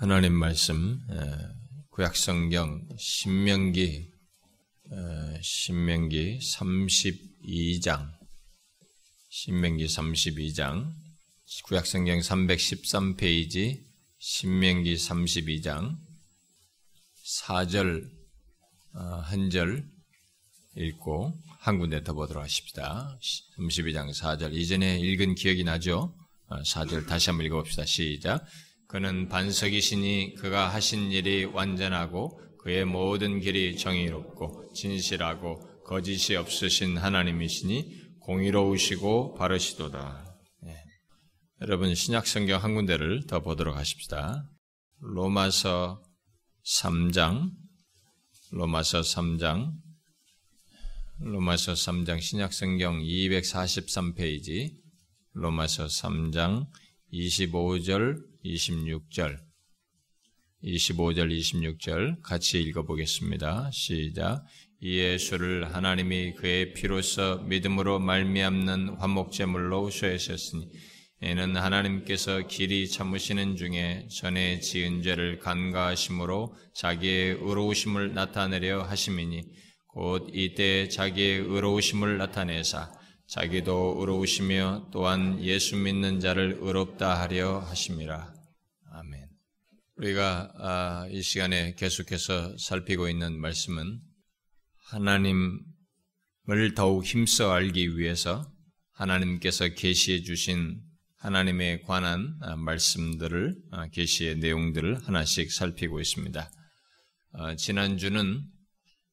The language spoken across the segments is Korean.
하나님 말씀 구약 성경 신명기 신명기 32장 신명기 32장 구약 성경 313페이지 신명기 32장 4절 어, 한절 읽고 한 군데 더 보도록 하십시다. 32장 4절 이전에 읽은 기억이 나죠? 4절 어, 다시 한번 읽어봅시다. 시작. 그는 반석이시니 그가 하신 일이 완전하고 그의 모든 길이 정의롭고 진실하고 거짓이 없으신 하나님이시니 공의로우시고 바르시도다. 네. 여러분 신약 성경 한 군데를 더 보도록 하십시다. 로마서 3장 로마서 3장 로마서 3장 신약 성경 243페이지 로마서 3장 25절 26절, 25절, 26절 같이 읽어보겠습니다. 시작. 이 예수를 하나님이 그의 피로서 믿음으로 말미암는 화목제물로 소하셨으니 이는 하나님께서 길이 참으시는 중에 전에 지은 죄를 간과하심으로 자기의 의로우심을 나타내려 하심이니 곧 이때 자기의 의로우심을 나타내사 자기도 의로우시며 또한 예수 믿는 자를 의롭다 하려 하심이라. 아멘. 우리가 아, 이 시간에 계속해서 살피고 있는 말씀은 하나님을 더욱 힘써 알기 위해서 하나님께서 계시해 주신 하나님에 관한 아, 말씀들을 아, 계시의 내용들을 하나씩 살피고 있습니다. 지난주는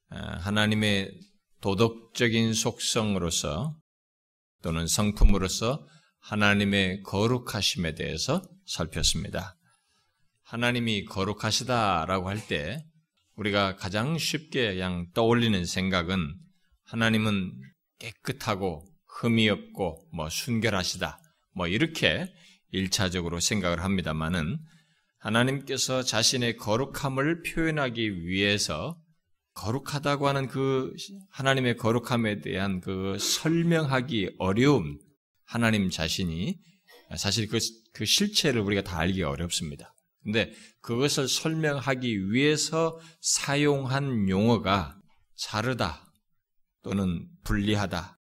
하나님의 도덕적인 속성으로서 또는 성품으로서 하나님의 거룩하심에 대해서 살폈습니다. 하나님이 거룩하시다라고 할 때 우리가 가장 쉽게 그냥 떠올리는 생각은 하나님은 깨끗하고 흠이 없고 뭐 순결하시다 뭐 이렇게 일차적으로 생각을 합니다만은 하나님께서 자신의 거룩함을 표현하기 위해서 거룩하다고 하는 그 하나님의 거룩함에 대한 그 설명하기 어려움, 하나님 자신이 사실 그, 그 실체를 우리가 다 알기 어렵습니다. 근데 그것을 설명하기 위해서 사용한 용어가 자르다 또는 분리하다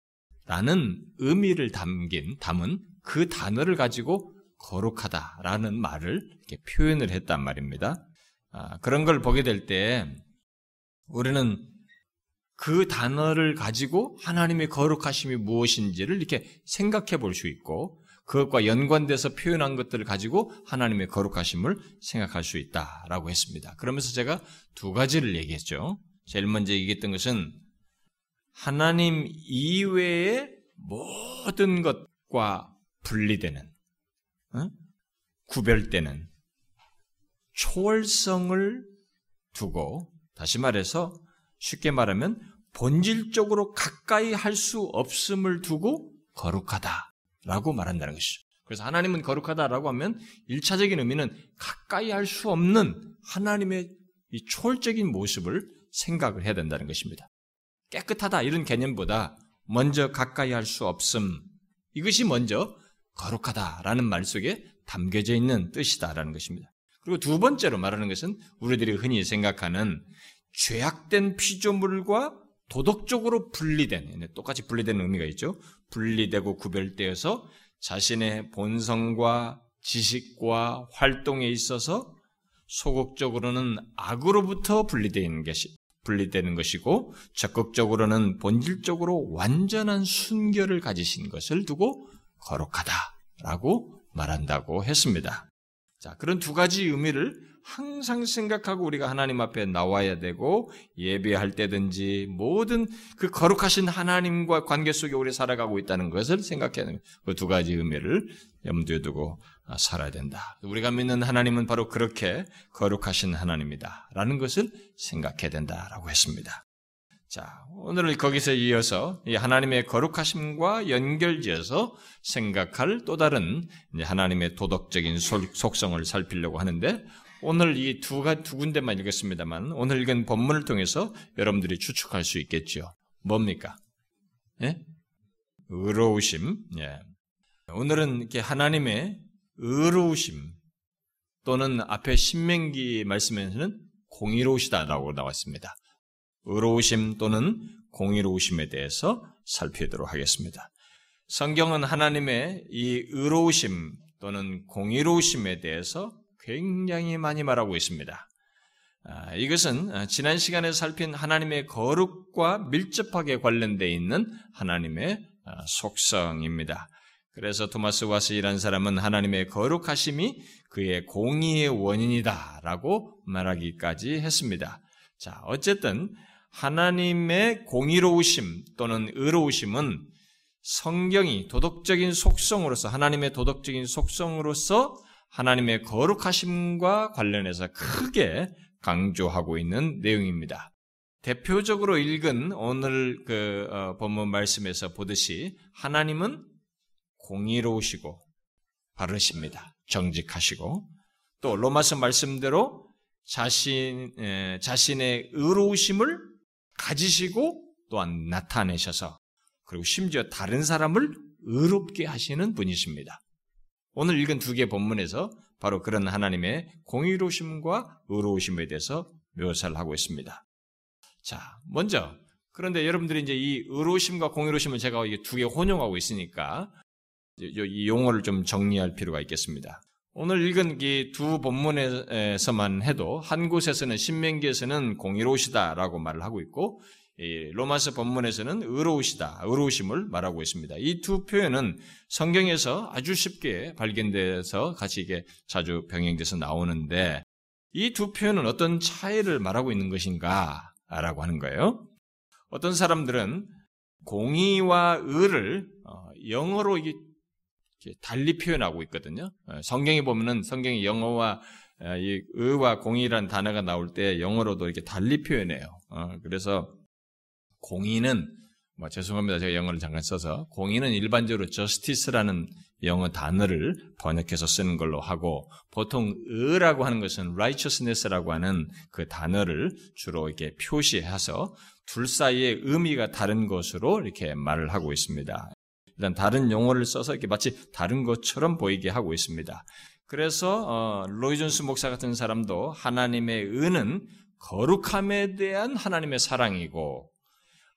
라는 의미를 담긴, 담은 그 단어를 가지고 거룩하다라는 말을 표현을 했단 말입니다. 아, 그런 걸 보게 될 때 우리는 그 단어를 가지고 하나님의 거룩하심이 무엇인지를 이렇게 생각해 볼 수 있고 그것과 연관돼서 표현한 것들을 가지고 하나님의 거룩하심을 생각할 수 있다라고 했습니다. 그러면서 제가 두 가지를 얘기했죠. 제일 먼저 얘기했던 것은 하나님 이외의 모든 것과 분리되는 어? 구별되는 초월성을 두고 다시 말해서 쉽게 말하면 본질적으로 가까이 할 수 없음을 두고 거룩하다라고 말한다는 것이죠. 그래서 하나님은 거룩하다라고 하면 일차적인 의미는 가까이 할 수 없는 하나님의 이 초월적인 모습을 생각을 해야 된다는 것입니다. 깨끗하다 이런 개념보다 먼저 가까이 할 수 없음 이것이 먼저 거룩하다라는 말 속에 담겨져 있는 뜻이다라는 것입니다. 그리고 두 번째로 말하는 것은 우리들이 흔히 생각하는 죄악된 피조물과 도덕적으로 분리된, 똑같이 분리되는 의미가 있죠. 분리되고 구별되어서 자신의 본성과 지식과 활동에 있어서 소극적으로는 악으로부터 분리되는 것이, 분리되는 것이고, 적극적으로는 본질적으로 완전한 순결을 가지신 것을 두고 거룩하다라고 말한다고 했습니다. 자, 그런 두 가지 의미를 항상 생각하고 우리가 하나님 앞에 나와야 되고 예배할 때든지 모든 그 거룩하신 하나님과 관계 속에 우리 살아가고 있다는 것을 생각해야 그두 가지 의미를 염두에 두고 살아야 된다. 우리가 믿는 하나님은 바로 그렇게 거룩하신 하나님이다. 라는 것을 생각해야 된다라고 했습니다. 자, 오늘 거기서 이어서 하나님의 거룩하심과 연결지어서 생각할 또 다른 하나님의 도덕적인 속성을 살피려고 하는데 오늘 이두두 군데만 읽었습니다만 오늘 읽은 본문을 통해서 여러분들이 추측할 수 있겠죠. 뭡니까? 예? 의로우심. 예. 오늘은 이렇게 하나님의 의로우심, 또는 앞에 신명기 말씀에서는 공의로우시다라고 나왔습니다. 의로우심 또는 공의로우심에 대해서 살피도록 하겠습니다. 성경은 하나님의 이 의로우심 또는 공의로우심에 대해서 굉장히 많이 말하고 있습니다. 아, 이것은 지난 시간에 살핀 하나님의 거룩과 밀접하게 관련되어 있는 하나님의 아, 속성입니다. 그래서 토마스 와스이라는 사람은 하나님의 거룩하심이 그의 공의의 원인이다라고 말하기까지 했습니다. 자, 어쨌든 하나님의 공의로우심 또는 의로우심은 성경이 도덕적인 속성으로서 하나님의 도덕적인 속성으로서 하나님의 거룩하심과 관련해서 크게 강조하고 있는 내용입니다. 대표적으로 읽은 오늘 그 어, 본문 말씀에서 보듯이 하나님은 공의로우시고 바르십니다. 정직하시고 또 로마서 말씀대로 자신 자신의 의로우심을 가지시고 또한 나타내셔서 그리고 심지어 다른 사람을 의롭게 하시는 분이십니다. 오늘 읽은 두 개 본문에서 바로 그런 하나님의 공의로우심과 의로우심에 대해서 묘사를 하고 있습니다. 자, 먼저 그런데 여러분들이 이제 이 의로우심과 공의로우심을 제가 두 개 혼용하고 있으니까 이 용어를 좀 정리할 필요가 있겠습니다. 오늘 읽은 이 두 본문에서만 해도 한 곳에서는 신명기에서는 공의로우시다라고 말을 하고 있고 로마서 본문에서는 의로우시다, 의로우심을 말하고 있습니다. 이 두 표현은 성경에서 아주 쉽게 발견돼서 같이 이게 자주 병행돼서 나오는데 이 두 표현은 어떤 차이를 말하고 있는 것인가라고 하는 거예요. 어떤 사람들은 공의와 의를 어, 영어로 이게 달리 표현하고 있거든요. 어, 성경에 보면은 성경의 영어와 어, 의와 공의라는 단어가 나올 때 영어로도 이렇게 달리 표현해요. 그래서 공의는 뭐 죄송합니다. 제가 영어를 잠깐 써서 공의는 일반적으로 justice라는 영어 단어를 번역해서 쓰는 걸로 하고 보통 의라고 하는 것은 righteousness라고 하는 그 단어를 주로 이렇게 표시해서 둘 사이의 의미가 다른 것으로 이렇게 말을 하고 있습니다. 일단 다른 용어를 써서 이렇게 마치 다른 것처럼 보이게 하고 있습니다. 그래서 어, 로이존스 목사 같은 사람도 하나님의 의는 거룩함에 대한 하나님의 사랑이고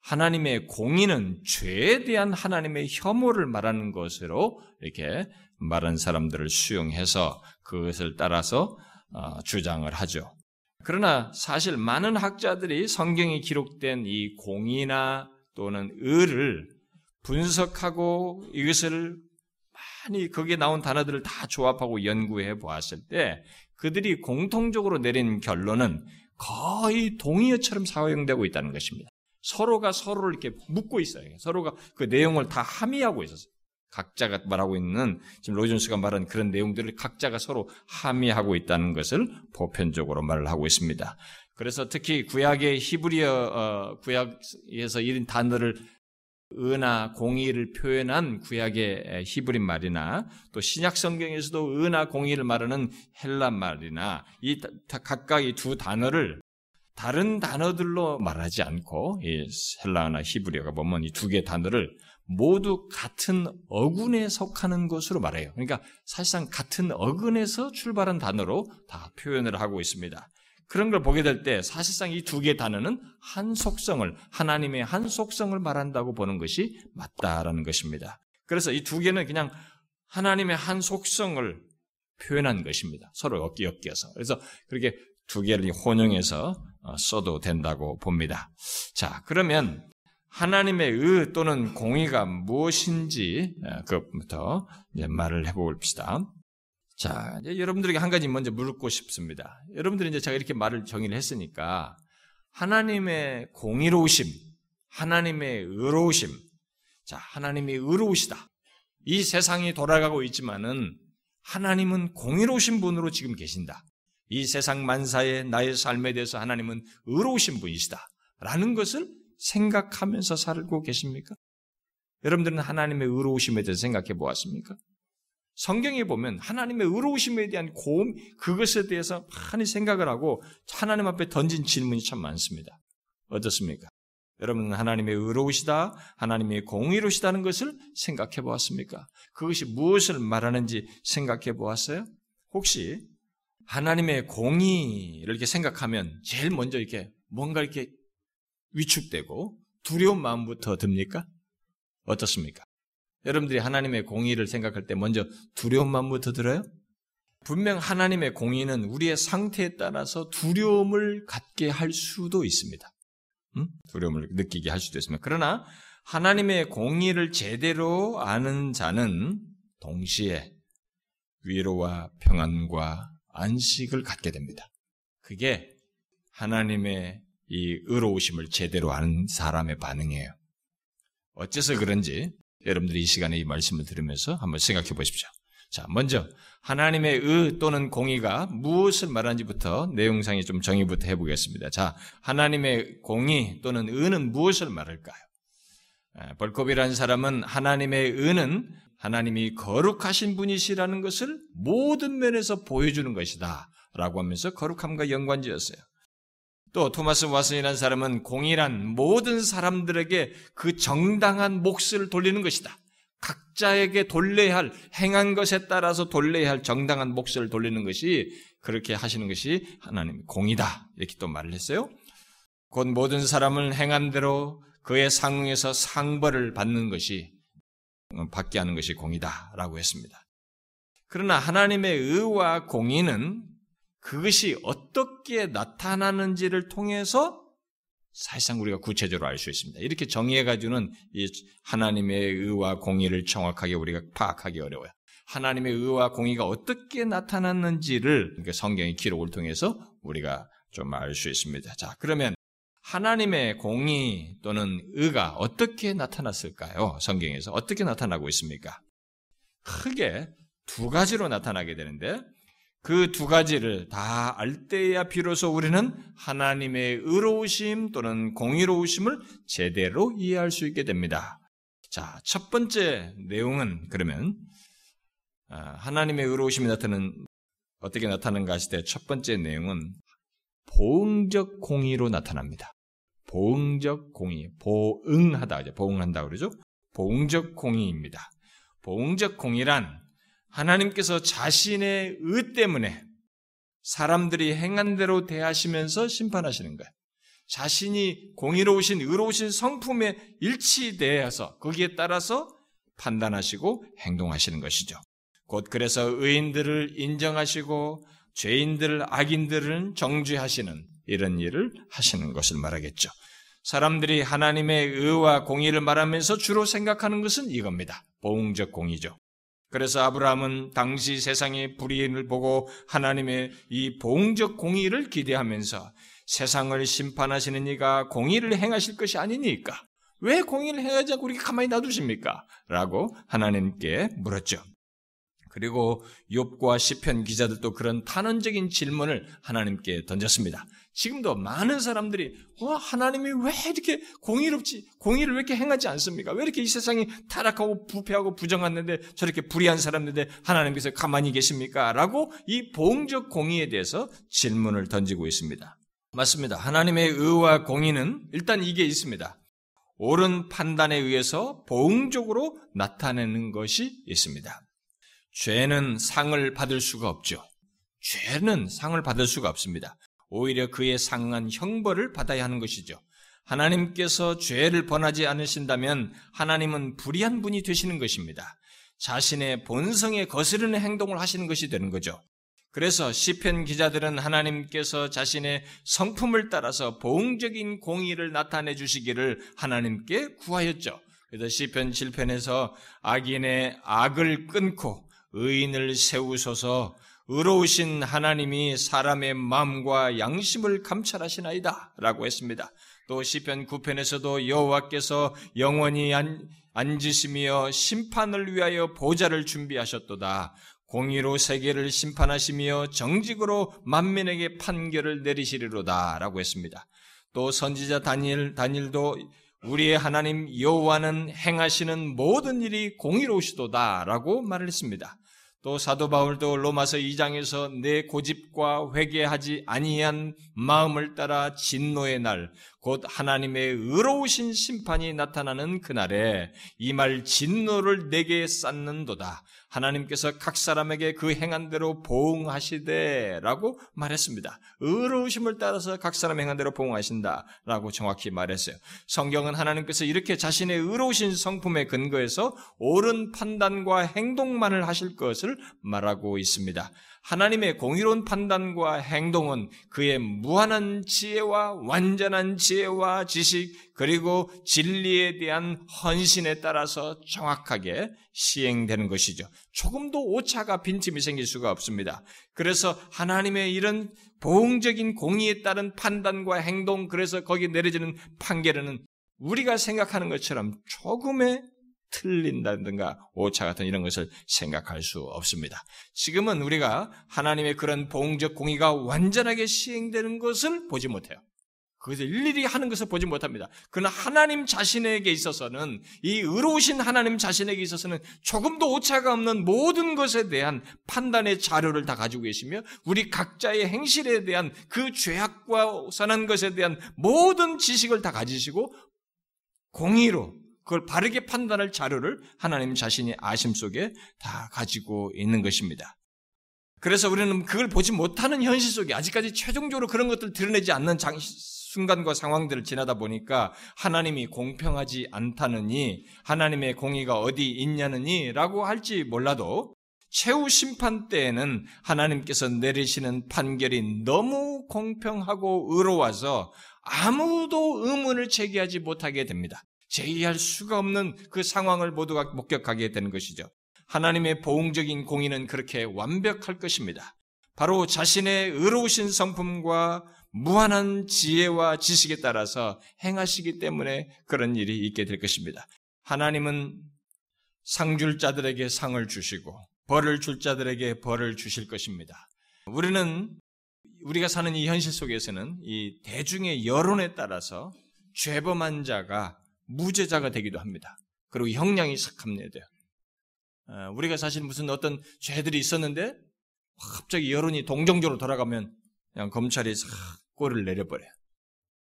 하나님의 공의는 죄에 대한 하나님의 혐오를 말하는 것으로 이렇게 말한 사람들을 수용해서 그것을 따라서 어, 주장을 하죠. 그러나 사실 많은 학자들이 성경에 기록된 이 공의나 또는 의를 분석하고 이것을 많이 거기에 나온 단어들을 다 조합하고 연구해 보았을 때 그들이 공통적으로 내린 결론은 거의 동의어처럼 사용되고 있다는 것입니다. 서로가 서로를 이렇게 묻고 있어요. 서로가 그 내용을 다 함의하고 있었어요. 각자가 말하고 있는 지금 로이존스가 말한 그런 내용들을 각자가 서로 함의하고 있다는 것을 보편적으로 말을 하고 있습니다. 그래서 특히 구약의 히브리어 어, 구약에서 이런 단어를 은하 공의를 표현한 구약의 히브리 말이나 또 신약 성경에서도 은하 공의를 말하는 헬라 말이나 이 각각 이 두 단어를 다른 단어들로 말하지 않고 이 헬라어나 히브리어가 보면 이 두 개의 단어를 모두 같은 어근에 속하는 것으로 말해요. 그러니까 사실상 같은 어근에서 출발한 단어로 다 표현을 하고 있습니다. 그런 걸 보게 될 때 사실상 이 두 개의 단어는 한 속성을 하나님의 한 속성을 말한다고 보는 것이 맞다라는 것입니다. 그래서 이 두 개는 그냥 하나님의 한 속성을 표현한 것입니다. 서로 엮여서. 그래서 그렇게 두 개를 혼용해서 어, 써도 된다고 봅니다. 자, 그러면 하나님의 의 또는 공의가 무엇인지 어, 그것부터 말을 해봅시다. 자, 이제 여러분들에게 한 가지 먼저 묻고 싶습니다. 여러분들이 이제 제가 이렇게 말을 정의를 했으니까 하나님의 공의로우심, 하나님의 의로우심, 자, 하나님이 의로우시다. 이 세상이 돌아가고 있지만은 하나님은 공의로우신 분으로 지금 계신다. 이 세상 만사의 나의 삶에 대해서 하나님은 의로우신 분이시다. 라는 것을 생각하면서 살고 계십니까? 여러분들은 하나님의 의로우심에 대해서 생각해 보았습니까? 성경에 보면 하나님의 의로우심에 대한 고음, 그것에 대해서 많이 생각을 하고 하나님 앞에 던진 질문이 참 많습니다. 어떻습니까? 여러분은 하나님의 의로우시다, 하나님의 공의로우시다는 것을 생각해 보았습니까? 그것이 무엇을 말하는지 생각해 보았어요? 혹시 하나님의 공의를 이렇게 생각하면 제일 먼저 이렇게 뭔가 이렇게 위축되고 두려운 마음부터 듭니까? 어떻습니까? 여러분들이 하나님의 공의를 생각할 때 먼저 두려운 마음부터 들어요? 분명 하나님의 공의는 우리의 상태에 따라서 두려움을 갖게 할 수도 있습니다. 음? 두려움을 느끼게 할 수도 있습니다. 그러나 하나님의 공의를 제대로 아는 자는 동시에 위로와 평안과 안식을 갖게 됩니다. 그게 하나님의 이 의로우심을 제대로 아는 사람의 반응이에요. 어째서 그런지 여러분들이 이 시간에 이 말씀을 들으면서 한번 생각해 보십시오. 자, 먼저 하나님의 의 또는 공의가 무엇을 말하는지부터 내용상의 좀 정의부터 해보겠습니다. 자, 하나님의 공의 또는 의는 무엇을 말할까요? 벌컵이라는 사람은 하나님의 의는 하나님이 거룩하신 분이시라는 것을 모든 면에서 보여주는 것이다. 라고 하면서 거룩함과 연관지었어요. 또 토마스 와슨이라는 사람은 공의란 모든 사람들에게 그 정당한 몫을 돌리는 것이다. 각자에게 돌려야 할 행한 것에 따라서 돌려야 할 정당한 몫을 돌리는 것이 그렇게 하시는 것이 하나님 공이다 이렇게 또 말을 했어요. 곧 모든 사람을 행한 대로 그의 상응에서 상벌을 받는 것이 받게 하는 것이 공이다라고 했습니다. 그러나 하나님의 의와 공의는 그것이 어떻게 나타나는지를 통해서 사실상 우리가 구체적으로 알 수 있습니다. 이렇게 정의해가지고는 이 하나님의 의와 공의를 정확하게 우리가 파악하기 어려워요. 하나님의 의와 공의가 어떻게 나타났는지를 성경의 기록을 통해서 우리가 좀 알 수 있습니다. 자, 그러면 하나님의 공의 또는 의가 어떻게 나타났을까요? 성경에서 어떻게 나타나고 있습니까? 크게 두 가지로 나타나게 되는데 그 두 가지를 다 알 때야 비로소 우리는 하나님의 의로우심 또는 공의로우심을 제대로 이해할 수 있게 됩니다. 자, 첫 번째 내용은 그러면 아, 하나님의 의로우심이 나타나는 어떻게 나타나는가 하실 때 첫 번째 내용은 보응적 공의로 나타납니다. 보응적 공의, 보응하다, 보응한다 그러죠? 보응적 공의입니다. 보응적 공의란 하나님께서 자신의 의 때문에 사람들이 행한 대로 대하시면서 심판하시는 거예요. 자신이 공의로우신, 의로우신 성품에 일치되어서 거기에 따라서 판단하시고 행동하시는 것이죠. 곧 그래서 의인들을 인정하시고 죄인들, 악인들은 정죄하시는 이런 일을 하시는 것을 말하겠죠. 사람들이 하나님의 의와 공의를 말하면서 주로 생각하는 것은 이겁니다. 보응적 공의죠. 그래서 아브라함은 당시 세상의 불의를 보고 하나님의 이 보응적 공의를 기대하면서 세상을 심판하시는 이가 공의를 행하실 것이 아니니까 왜 공의를 행하지 않고 우리 가만히 놔두십니까? 라고 하나님께 물었죠. 그리고 욥과 시편 기자들도 그런 탄원적인 질문을 하나님께 던졌습니다. 지금도 많은 사람들이 와 하나님이 왜 이렇게 공의롭지 공의를 왜 이렇게 행하지 않습니까? 왜 이렇게 이 세상이 타락하고 부패하고 부정했는데 저렇게 불의한 사람들인데 하나님께서 가만히 계십니까? 라고 이 보응적 공의에 대해서 질문을 던지고 있습니다. 맞습니다. 하나님의 의와 공의는 일단 이게 있습니다. 옳은 판단에 의해서 보응적으로 나타내는 것이 있습니다. 죄는 상을 받을 수가 없죠. 죄는 상을 받을 수가 없습니다. 오히려 그에 상한 형벌을 받아야 하는 것이죠. 하나님께서 죄를 번하지 않으신다면 하나님은 불의한 분이 되시는 것입니다. 자신의 본성에 거스르는 행동을 하시는 것이 되는 거죠. 그래서 시편 기자들은 하나님께서 자신의 성품을 따라서 보응적인 공의를 나타내 주시기를 하나님께 구하였죠. 그래서 시편 7편에서 악인의 악을 끊고 의인을 세우소서 의로우신 하나님이 사람의 마음과 양심을 감찰하시나이다 라고 했습니다. 또 시편 9편에서도 여호와께서 영원히 앉으시며 심판을 위하여 보좌를 준비하셨도다. 공의로 세계를 심판하시며 정직으로 만민에게 판결을 내리시리로다 라고 했습니다. 또 선지자 다니엘, 다니엘도 우리의 하나님 여호와는 행하시는 모든 일이 공의로우시도다 라고 말을 했습니다. 또 사도 바울도 로마서 2장에서 내 고집과 회개하지 아니한 마음을 따라 진노의 날, 곧 하나님의 의로우신 심판이 나타나는 그날에 이 말 진노를 내게 쌓는도다. 하나님께서 각 사람에게 그 행한 대로 보응하시되라고 말했습니다. 의로우심을 따라서 각 사람 행한 대로 보응하신다라고 정확히 말했어요. 성경은 하나님께서 이렇게 자신의 의로우신 성품에 근거해서 옳은 판단과 행동만을 하실 것을 말하고 있습니다. 하나님의 공의로운 판단과 행동은 그의 무한한 지혜와 완전한 지혜와 지식 그리고 진리에 대한 헌신에 따라서 정확하게 시행되는 것이죠. 조금도 오차가 빈틈이 생길 수가 없습니다. 그래서 하나님의 이런 보응적인 공의에 따른 판단과 행동 그래서 거기에 내려지는 판결은 우리가 생각하는 것처럼 조금의 틀린다든가 오차 같은 이런 것을 생각할 수 없습니다. 지금은 우리가 하나님의 그런 보응적 공의가 완전하게 시행되는 것을 보지 못해요. 그것을 일일이 하는 것을 보지 못합니다. 그러나 하나님 자신에게 있어서는 이 의로우신 하나님 자신에게 있어서는 조금도 오차가 없는 모든 것에 대한 판단의 자료를 다 가지고 계시며 우리 각자의 행실에 대한 그 죄악과 선한 것에 대한 모든 지식을 다 가지시고 공의로 그걸 바르게 판단할 자료를 하나님 자신이 아심 속에 다 가지고 있는 것입니다. 그래서 우리는 그걸 보지 못하는 현실 속에 아직까지 최종적으로 그런 것들을 드러내지 않는 장, 순간과 상황들을 지나다 보니까 하나님이 공평하지 않다느니 하나님의 공의가 어디 있냐느니 라고 할지 몰라도 최후 심판 때에는 하나님께서 내리시는 판결이 너무 공평하고 의로워서 아무도 의문을 제기하지 못하게 됩니다. 제의할 수가 없는 그 상황을 모두가 목격하게 되는 것이죠. 하나님의 보응적인 공의는 그렇게 완벽할 것입니다. 바로 자신의 의로우신 성품과 무한한 지혜와 지식에 따라서 행하시기 때문에 그런 일이 있게 될 것입니다. 하나님은 상줄 자들에게 상을 주시고 벌을 줄 자들에게 벌을 주실 것입니다. 우리는 우리가 사는 이 현실 속에서는 이 대중의 여론에 따라서 죄범한 자가 무죄자가 되기도 합니다. 그리고 형량이 싹 감내돼요. 어, 우리가 사실 무슨 어떤 죄들이 있었는데 갑자기 여론이 동정적으로 돌아가면 그냥 검찰이 싹 꼴을 내려버려요.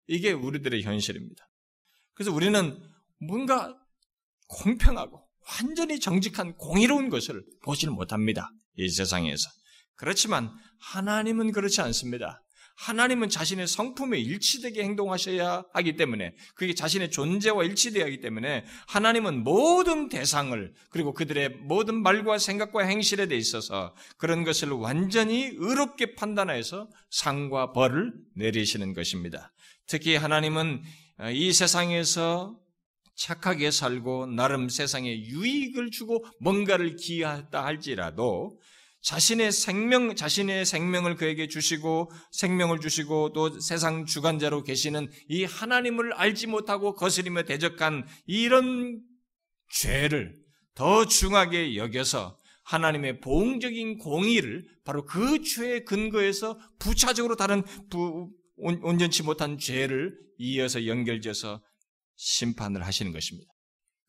이게 우리들의 현실입니다. 그래서 우리는 뭔가 공평하고 완전히 정직한 공의로운 것을 보지를 못합니다. 이 세상에서. 그렇지만 하나님은 그렇지 않습니다. 하나님은 자신의 성품에 일치되게 행동하셔야 하기 때문에 그게 자신의 존재와 일치되어야 하기 때문에 하나님은 모든 대상을 그리고 그들의 모든 말과 생각과 행실에 대해 있어서 그런 것을 완전히 의롭게 판단하여서 상과 벌을 내리시는 것입니다. 특히 하나님은 이 세상에서 착하게 살고 나름 세상에 유익을 주고 뭔가를 기하다 할지라도 자신의 생명, 자신의 생명을 그에게 주시고 생명을 주시고 또 세상 주관자로 계시는 이 하나님을 알지 못하고 거스리며 대적한 이런 죄를 더 중하게 여겨서 하나님의 보응적인 공의를 바로 그 죄의 근거에서 부차적으로 다른 부, 온전치 못한 죄를 이어서 연결져서 심판을 하시는 것입니다.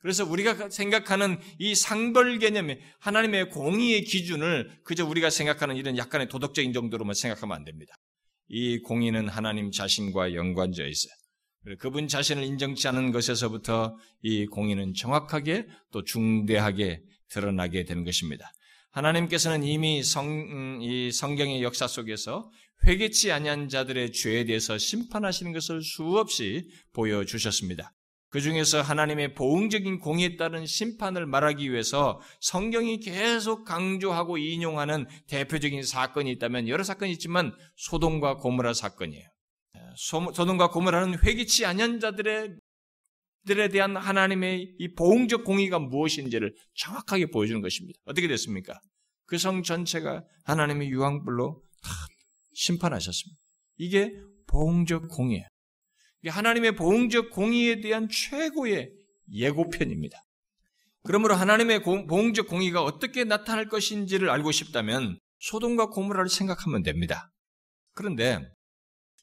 그래서 우리가 생각하는 이 상벌 개념의 하나님의 공의의 기준을 그저 우리가 생각하는 이런 약간의 도덕적인 정도로만 생각하면 안 됩니다. 이 공의는 하나님 자신과 연관되어 있어요. 그분 자신을 인정치 않은 것에서부터 이 공의는 정확하게 또 중대하게 드러나게 되는 것입니다. 하나님께서는 이미 성, 음, 이 성경의 역사 속에서 회개치 아니한 자들의 죄에 대해서 심판하시는 것을 수없이 보여주셨습니다. 그 중에서 하나님의 보응적인 공에 따른 심판을 말하기 위해서 성경이 계속 강조하고 인용하는 대표적인 사건이 있다면 여러 사건이 있지만 소돔과 고무라 사건이에요. 소돔과 고무라는 회기치 아니한 자들의 들에 대한 하나님의 이 보응적 공의가 무엇인지를 정확하게 보여주는 것입니다. 어떻게 됐습니까? 그 성 전체가 하나님의 유황불로 심판하셨습니다. 이게 보응적 공의예요. 하나님의 보응적 공의에 대한 최고의 예고편입니다. 그러므로 하나님의 보응적 공의가 어떻게 나타날 것인지를 알고 싶다면 소돔과 고무라를 생각하면 됩니다. 그런데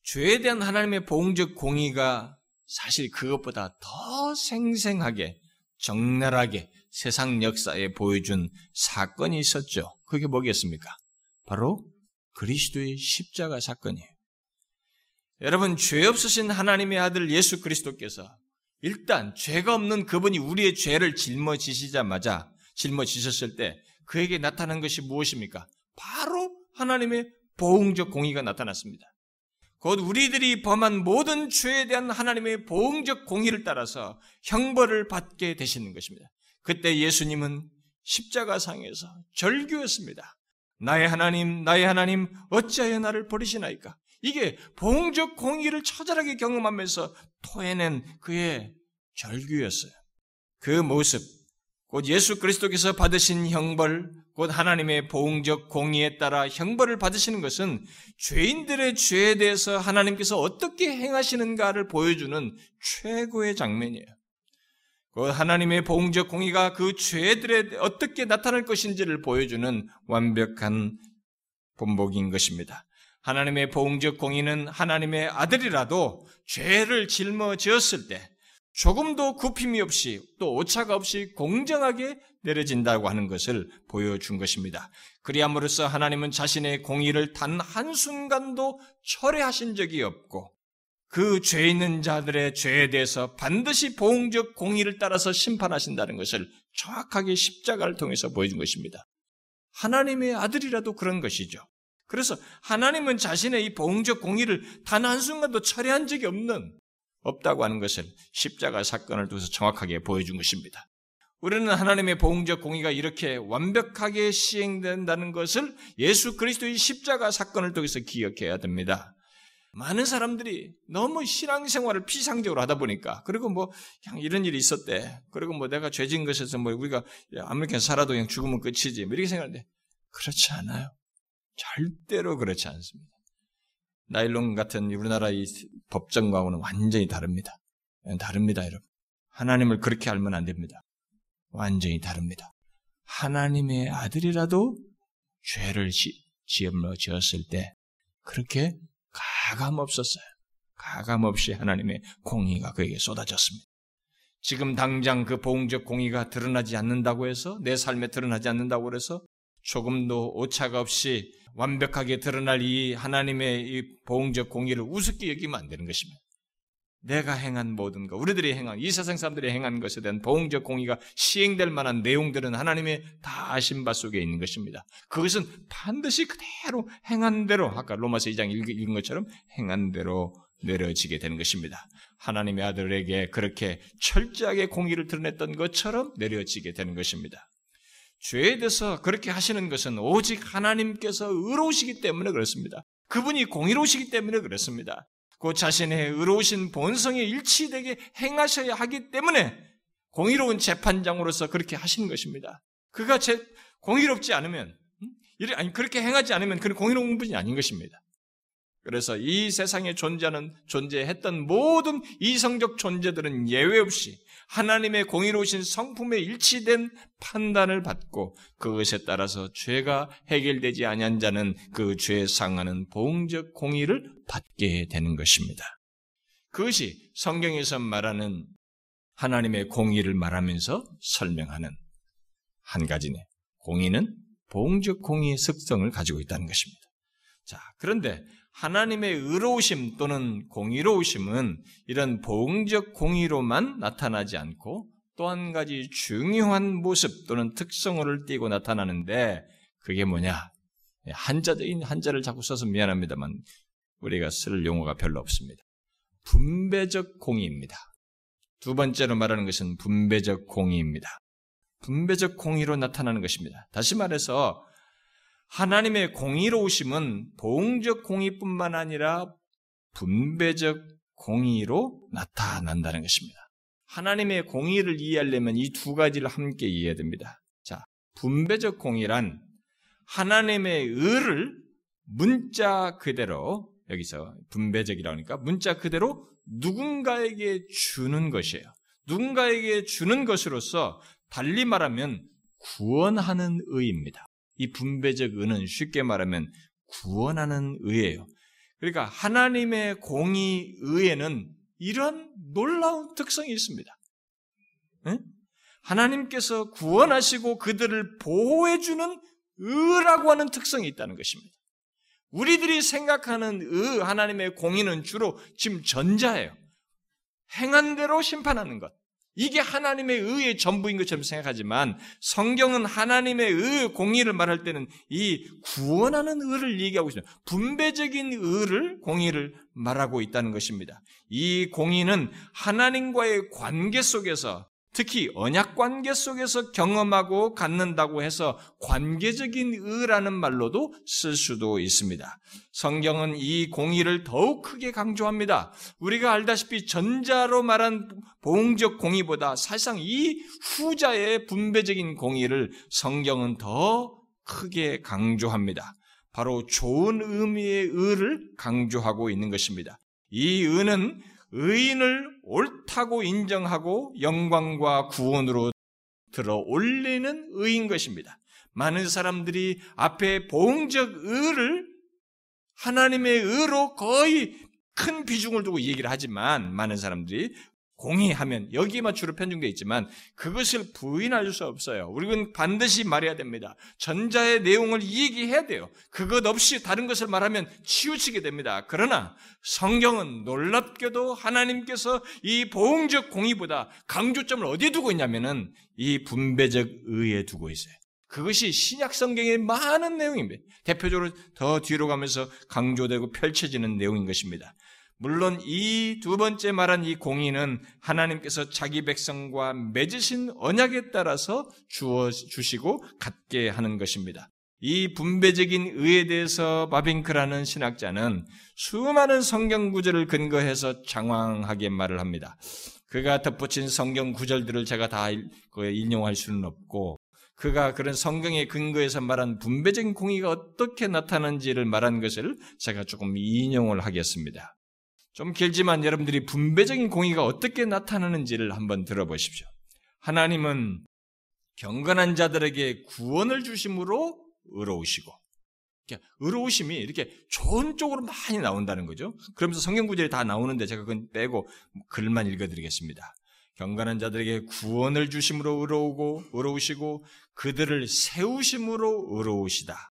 죄에 대한 하나님의 보응적 공의가 사실 그것보다 더 생생하게 적나라하게 세상 역사에 보여준 사건이 있었죠. 그게 뭐겠습니까? 바로 그리스도의 십자가 사건이에요. 여러분, 죄 없으신 하나님의 아들 예수 그리스도께서 일단 죄가 없는 그분이 우리의 죄를 짊어지시자마자 짊어지셨을 때 그에게 나타난 것이 무엇입니까? 바로 하나님의 보응적 공의가 나타났습니다. 곧 우리들이 범한 모든 죄에 대한 하나님의 보응적 공의를 따라서 형벌을 받게 되시는 것입니다. 그때 예수님은 십자가상에서 절규했습니다. 나의 하나님, 나의 하나님, 어찌하여 나를 버리시나이까? 이게 보응적 공의를 처절하게 경험하면서 토해낸 그의 절규였어요. 그 모습, 곧 예수 그리스도께서 받으신 형벌, 곧 하나님의 보응적 공의에 따라 형벌을 받으시는 것은 죄인들의 죄에 대해서 하나님께서 어떻게 행하시는가를 보여주는 최고의 장면이에요. 그 하나님의 보응적 공의가 그 죄들에 어떻게 나타날 것인지를 보여주는 완벽한 본복인 것입니다. 하나님의 보응적 공의는 하나님의 아들이라도 죄를 짊어지었을 때 조금도 굽힘이 없이 또 오차가 없이 공정하게 내려진다고 하는 것을 보여준 것입니다. 그리함으로써 하나님은 자신의 공의를 단 한순간도 철회하신 적이 없고 그 죄 있는 자들의 죄에 대해서 반드시 보응적 공의를 따라서 심판하신다는 것을 정확하게 십자가를 통해서 보여준 것입니다. 하나님의 아들이라도 그런 것이죠. 그래서 하나님은 자신의 이 보응적 공의를 단 한순간도 철회한 적이 없는 없다고 하는 것을 십자가 사건을 통해서 정확하게 보여준 것입니다. 우리는 하나님의 보응적 공의가 이렇게 완벽하게 시행된다는 것을 예수 그리스도의 십자가 사건을 통해서 기억해야 됩니다. 많은 사람들이 너무 신앙생활을 피상적으로 하다 보니까 그리고 뭐 그냥 이런 일이 있었대. 그리고 뭐 내가 죄진 것에서 뭐 우리가 아무렇게 살아도 그냥 죽으면 끝이지. 뭐 이렇게 생각하는데 그렇지 않아요. 절대로 그렇지 않습니다. 나일론 같은 우리나라 의 법정과는 완전히 다릅니다. 다릅니다, 여러분. 하나님을 그렇게 알면 안 됩니다. 완전히 다릅니다. 하나님의 아들이라도 죄를 지었을 때 그렇게 가감 없었어요. 가감 없이 하나님의 공의가 그에게 쏟아졌습니다. 지금 당장 그 보응적 공의가 드러나지 않는다고 해서 내 삶에 드러나지 않는다고 해서 조금도 오차가 없이 완벽하게 드러날 이 하나님의 이 보응적 공의를 우습게 여기면 안 되는 것입니다. 내가 행한 모든 것, 우리들이 행한, 이 세상 사람들이 행한 것에 대한 보응적 공의가 시행될 만한 내용들은 하나님의 다 아신 바 속에 있는 것입니다. 그것은 반드시 그대로 행한 대로, 아까 로마서 2장 읽은 것처럼 행한 대로 내려지게 되는 것입니다. 하나님의 아들에게 그렇게 철저하게 공의를 드러냈던 것처럼 내려지게 되는 것입니다. 죄에 대해서 그렇게 하시는 것은 오직 하나님께서 의로우시기 때문에 그렇습니다. 그분이 공의로우시기 때문에 그렇습니다. 그 자신의 의로우신 본성에 일치되게 행하셔야 하기 때문에 공의로운 재판장으로서 그렇게 하시는 것입니다. 그가 제, 공의롭지 않으면, 아니, 그렇게 행하지 않으면 그는 공의로운 분이 아닌 것입니다. 그래서 이 세상에 존재하는, 존재했던 모든 이성적 존재들은 예외 없이 하나님의 공의로우신 성품에 일치된 판단을 받고 그것에 따라서 죄가 해결되지 아니한 자는 그 죄에 상하는 보응적 공의를 받게 되는 것입니다. 그것이 성경에서 말하는 하나님의 공의를 말하면서 설명하는 한 가지네. 공의는 보응적 공의의 특성을 가지고 있다는 것입니다. 자, 그런데 하나님의 의로우심 또는 공의로우심은 이런 보응적 공의로만 나타나지 않고 또 한 가지 중요한 모습 또는 특성을 띠고 나타나는데 그게 뭐냐? 한자적인 한자를 자꾸 써서 미안합니다만 우리가 쓸 용어가 별로 없습니다. 분배적 공의입니다. 두 번째로 말하는 것은 분배적 공의입니다. 분배적 공의로 나타나는 것입니다. 다시 말해서 하나님의 공의로우심은 보응적 공의뿐만 아니라 분배적 공의로 나타난다는 것입니다. 하나님의 공의를 이해하려면 이 두 가지를 함께 이해해야 됩니다. 자, 분배적 공의란 하나님의 의를 문자 그대로 여기서 분배적이라고 하니까 문자 그대로 누군가에게 주는 것이에요. 누군가에게 주는 것으로서 달리 말하면 구원하는 의입니다. 이 분배적 의는 쉽게 말하면 구원하는 의예요. 그러니까 하나님의 공의 의에는 이런 놀라운 특성이 있습니다. 네? 하나님께서 구원하시고 그들을 보호해주는 의라고 하는 특성이 있다는 것입니다. 우리들이 생각하는 의 하나님의 공의는 주로 지금 전자예요. 행한 대로 심판하는 것. 이게 하나님의 의의 전부인 것처럼 생각하지만 성경은 하나님의 의 공의를 말할 때는 이 구원하는 의를 얘기하고 있습니다. 분배적인 의를 공의를 말하고 있다는 것입니다. 이 공의는 하나님과의 관계 속에서 특히 언약 관계 속에서 경험하고 갖는다고 해서 관계적인 의라는 말로도 쓸 수도 있습니다. 성경은 이 공의를 더욱 크게 강조합니다. 우리가 알다시피 전자로 말한 보응적 공의보다 사실상 이 후자의 분배적인 공의를 성경은 더 크게 강조합니다. 바로 좋은 의미의 의를 강조하고 있는 것입니다. 이 의는 의인을 옳다고 인정하고 영광과 구원으로 들어 올리는 의인 것입니다. 많은 사람들이 앞에 보응적 의를 하나님의 의로 거의 큰 비중을 두고 얘기를 하지만 많은 사람들이 공의하면 여기에만 주로 편중되어 있지만 그것을 부인할 수 없어요. 우리는 반드시 말해야 됩니다. 전자의 내용을 얘기해야 돼요. 그것 없이 다른 것을 말하면 치우치게 됩니다. 그러나 성경은 놀랍게도 하나님께서 이 보응적 공의보다 강조점을 어디에 두고 있냐면은 이 분배적 의에 두고 있어요. 그것이 신약 성경의 많은 내용입니다. 대표적으로 더 뒤로 가면서 강조되고 펼쳐지는 내용인 것입니다. 물론 이 두 번째 말한 이 공의는 하나님께서 자기 백성과 맺으신 언약에 따라서 주어 주시고 갖게 하는 것입니다. 이 분배적인 의에 대해서 바빙크라는 신학자는 수많은 성경 구절을 근거해서 장황하게 말을 합니다. 그가 덧붙인 성경 구절들을 제가 다 인용할 수는 없고 그가 그런 성경의 근거에서 말한 분배적인 공의가 어떻게 나타나는지를 말한 것을 제가 조금 인용을 하겠습니다. 좀 길지만 여러분들이 분배적인 공의가 어떻게 나타나는지를 한번 들어보십시오. 하나님은 경건한 자들에게 구원을 주심으로 의로우시고, 의로우심이 이렇게 좋은 쪽으로 많이 나온다는 거죠. 그러면서 성경 구절이 다 나오는데 제가 그건 빼고 글만 읽어드리겠습니다. 경건한 자들에게 구원을 주심으로 의로우고 의로우시고 그들을 세우심으로 의로우시다.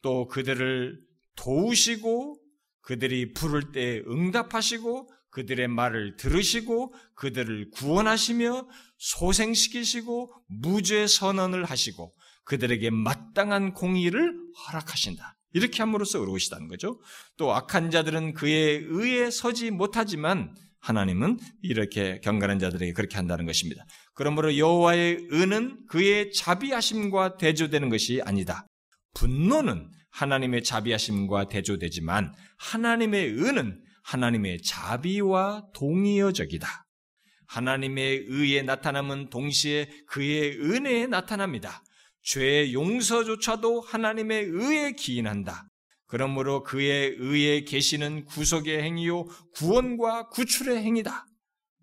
또 그들을 도우시고 그들이 부를 때 응답하시고 그들의 말을 들으시고 그들을 구원하시며 소생시키시고 무죄 선언을 하시고 그들에게 마땅한 공의를 허락하신다. 이렇게 함으로써 의로우시다는 거죠. 또 악한 자들은 그의 의에 서지 못하지만 하나님은 이렇게 경건한 자들에게 그렇게 한다는 것입니다. 그러므로 여호와의 의는 그의 자비하심과 대조되는 것이 아니다. 분노는 하나님의 자비하심과 대조되지만 하나님의 은은 하나님의 자비와 동의어적이다. 하나님의 의에 나타남은 동시에 그의 은혜에 나타납니다. 죄의 용서조차도 하나님의 의에 기인한다. 그러므로 그의 의에 계시는 구속의 행위요 구원과 구출의 행위다.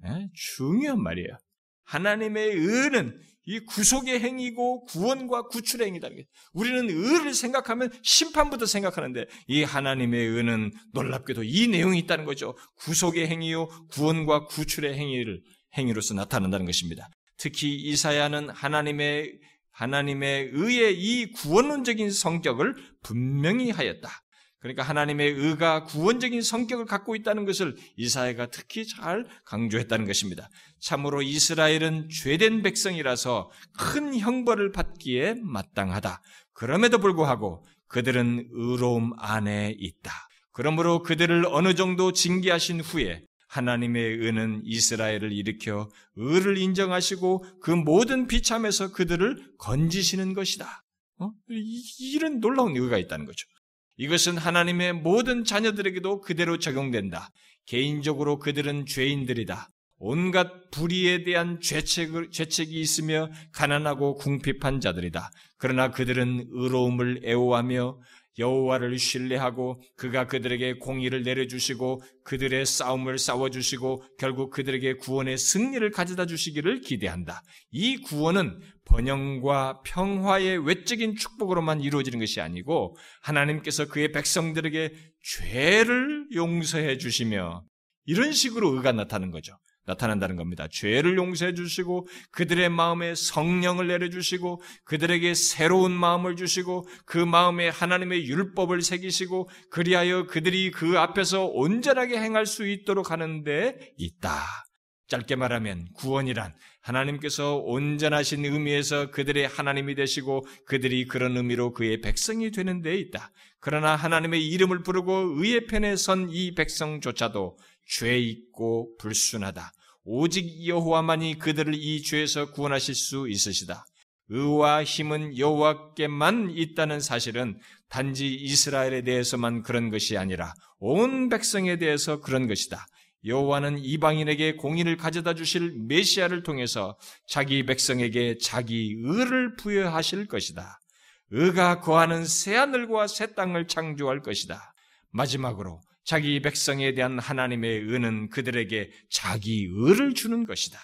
네? 중요한 말이에요. 하나님의 의는 이 구속의 행위고 구원과 구출의 행위다. 우리는 의를 생각하면 심판부터 생각하는데 이 하나님의 의는 놀랍게도 이 내용이 있다는 거죠. 구속의 행위요 구원과 구출의 행위를 행위로서 나타난다는 것입니다. 특히 이사야는 하나님의 하나님의 의의 이 구원론적인 성격을 분명히 하였다. 그러니까 하나님의 의가 구원적인 성격을 갖고 있다는 것을 이사야가 특히 잘 강조했다는 것입니다. 참으로 이스라엘은 죄된 백성이라서 큰 형벌을 받기에 마땅하다. 그럼에도 불구하고 그들은 의로움 안에 있다. 그러므로 그들을 어느 정도 징계하신 후에 하나님의 의는 이스라엘을 일으켜 의를 인정하시고 그 모든 비참에서 그들을 건지시는 것이다. 어? 이런 놀라운 의가 있다는 거죠. 이것은 하나님의 모든 자녀들에게도 그대로 적용된다. 개인적으로 그들은 죄인들이다. 온갖 불의에 대한 죄책, 죄책이 있으며 가난하고 궁핍한 자들이다. 그러나 그들은 의로움을 애호하며 여호와를 신뢰하고 그가 그들에게 공의를 내려주시고 그들의 싸움을 싸워주시고 결국 그들에게 구원의 승리를 가져다 주시기를 기대한다. 이 구원은 번영과 평화의 외적인 축복으로만 이루어지는 것이 아니고 하나님께서 그의 백성들에게 죄를 용서해 주시며 이런 식으로 의가 나타나는 거죠. 나타난다는 겁니다. 죄를 용서해 주시고 그들의 마음에 성령을 내려 주시고 그들에게 새로운 마음을 주시고 그 마음에 하나님의 율법을 새기시고 그리하여 그들이 그 앞에서 온전하게 행할 수 있도록 하는데 있다. 짧게 말하면 구원이란 하나님께서 온전하신 의미에서 그들의 하나님이 되시고 그들이 그런 의미로 그의 백성이 되는 데 있다. 그러나 하나님의 이름을 부르고 의의 편에 선 이 백성조차도 죄 있고 불순하다. 오직 여호와만이 그들을 이 죄에서 구원하실 수 있으시다. 의와 힘은 여호와께만 있다는 사실은 단지 이스라엘에 대해서만 그런 것이 아니라 온 백성에 대해서 그런 것이다. 여호와는 이방인에게 공의를 가져다 주실 메시아를 통해서 자기 백성에게 자기 의를 부여하실 것이다. 의가 거하는 새 하늘과 새 땅을 창조할 것이다. 마지막으로 자기 백성에 대한 하나님의 의는 그들에게 자기 의를 주는 것이다.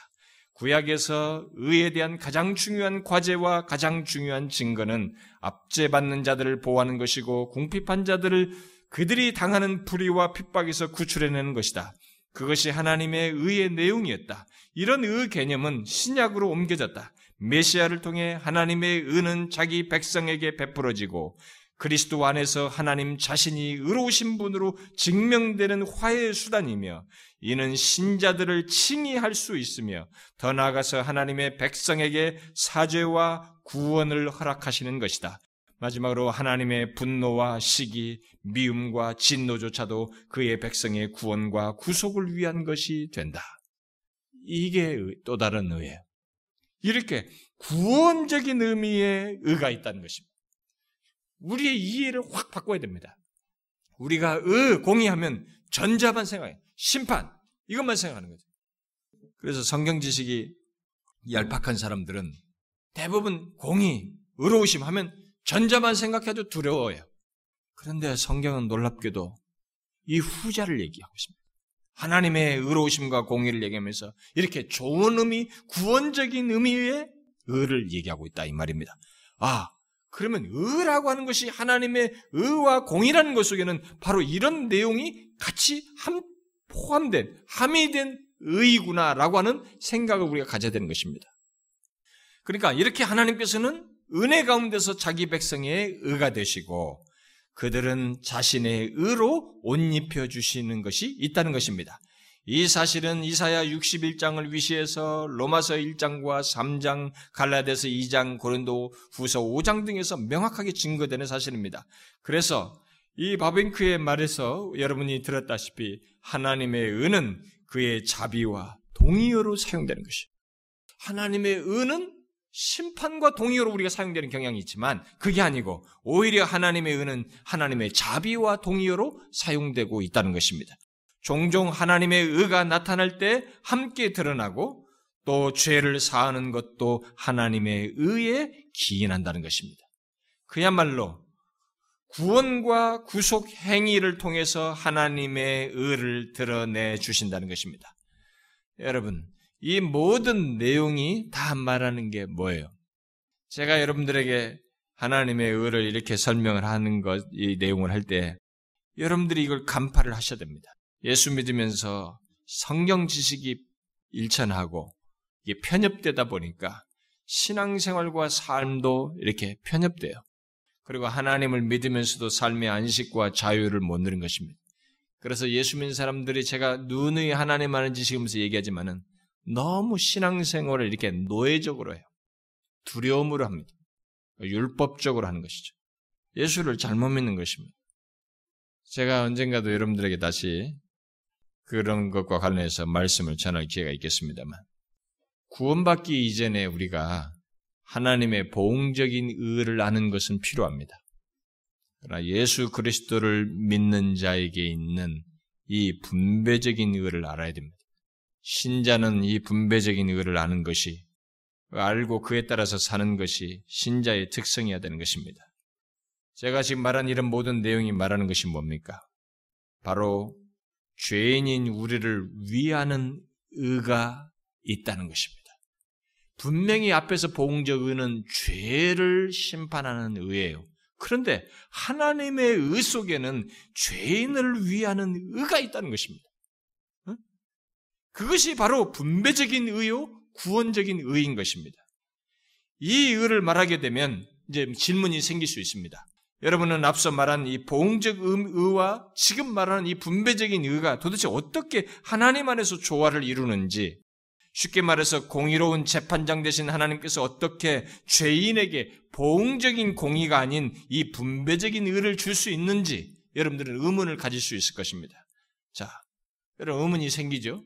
구약에서 의에 대한 가장 중요한 과제와 가장 중요한 증거는 압제받는 자들을 보호하는 것이고 궁핍한 자들을 그들이 당하는 불의와 핍박에서 구출해내는 것이다. 그것이 하나님의 의의 내용이었다. 이런 의 개념은 신약으로 옮겨졌다. 메시아를 통해 하나님의 의는 자기 백성에게 베풀어지고 그리스도 안에서 하나님 자신이 의로우신 분으로 증명되는 화해의 수단이며 이는 신자들을 칭의할 수 있으며 더 나아가서 하나님의 백성에게 사죄와 구원을 허락하시는 것이다. 마지막으로 하나님의 분노와 시기, 미움과 진노조차도 그의 백성의 구원과 구속을 위한 것이 된다. 이게 또 다른 의예요. 이렇게 구원적인 의미의 의가 있다는 것입니다. 우리의 이해를 확 바꿔야 됩니다. 우리가 의, 공의하면 전자만 생각해. 심판. 이것만 생각하는 거죠. 그래서 성경 지식이 얄팍한 사람들은 대부분 공의, 의로우심 하면 전자만 생각해도 두려워요. 그런데 성경은 놀랍게도 이 후자를 얘기하고 있습니다. 하나님의 의로우심과 공의를 얘기하면서 이렇게 좋은 의미, 구원적인 의미의 의를 얘기하고 있다 이 말입니다. 아, 그러면 의라고 하는 것이 하나님의 의와 공의라는 것 속에는 바로 이런 내용이 같이 함, 포함된, 함의된 의구나라고 하는 생각을 우리가 가져야 되는 것입니다. 그러니까 이렇게 하나님께서는 은혜 가운데서 자기 백성의 의가 되시고 그들은 자신의 의로 옷 입혀 주시는 것이 있다는 것입니다. 이 사실은 이사야 61장을 위시해서 로마서 1장과 3장, 갈라데서 2장, 고린도 후서 5장 등에서 명확하게 증거되는 사실입니다. 그래서 이 바벤크의 말에서 여러분이 들었다시피 하나님의 은은 그의 자비와 동의어로 사용되는 것이. 하나님의 은은 심판과 동의어로 우리가 사용되는 경향이 있지만 그게 아니고 오히려 하나님의 은은 하나님의 자비와 동의어로 사용되고 있다는 것입니다. 종종 하나님의 의가 나타날 때 함께 드러나고 또 죄를 사하는 것도 하나님의 의에 기인한다는 것입니다. 그야말로 구원과 구속 행위를 통해서 하나님의 의를 드러내 주신다는 것입니다. 여러분, 이 모든 내용이 다 말하는 게 뭐예요? 제가 여러분들에게 하나님의 의를 이렇게 설명을 하는 것, 이 내용을 할 때 여러분들이 이걸 간파를 하셔야 됩니다. 예수 믿으면서 성경 지식이 일천하고 이게 편협되다 보니까 신앙생활과 삶도 이렇게 편협돼요. 그리고 하나님을 믿으면서도 삶의 안식과 자유를 못 누린 것입니다. 그래서 예수 믿는 사람들이 제가 누누이 하나님 하는 지식이면서 얘기하지만은 너무 신앙생활을 이렇게 노예적으로 해요. 두려움으로 합니다. 율법적으로 하는 것이죠. 예수를 잘못 믿는 것입니다. 제가 언젠가도 여러분들에게 다시 그런 것과 관련해서 말씀을 전할 기회가 있겠습니다만 구원받기 이전에 우리가 하나님의 보응적인 의를 아는 것은 필요합니다. 그러나 예수 그리스도를 믿는 자에게 있는 이 분배적인 의를 알아야 됩니다. 신자는 이 분배적인 의를 아는 것이 알고 그에 따라서 사는 것이 신자의 특성이어야 되는 것입니다. 제가 지금 말한 이런 모든 내용이 말하는 것이 뭡니까? 바로 죄인인 우리를 위하는 의가 있다는 것입니다. 분명히 앞에서 보응적 의는 죄를 심판하는 의예요. 그런데 하나님의 의 속에는 죄인을 위하는 의가 있다는 것입니다. 그것이 바로 분배적인 의요, 구원적인 의인 것입니다. 이 의를 말하게 되면 이제 질문이 생길 수 있습니다. 여러분은 앞서 말한 이 보응적 의와 지금 말하는 이 분배적인 의가 도대체 어떻게 하나님 안에서 조화를 이루는지 쉽게 말해서 공의로운 재판장 되신 하나님께서 어떻게 죄인에게 보응적인 공의가 아닌 이 분배적인 의를 줄 수 있는지 여러분들은 의문을 가질 수 있을 것입니다. 자, 여러분 의문이 생기죠?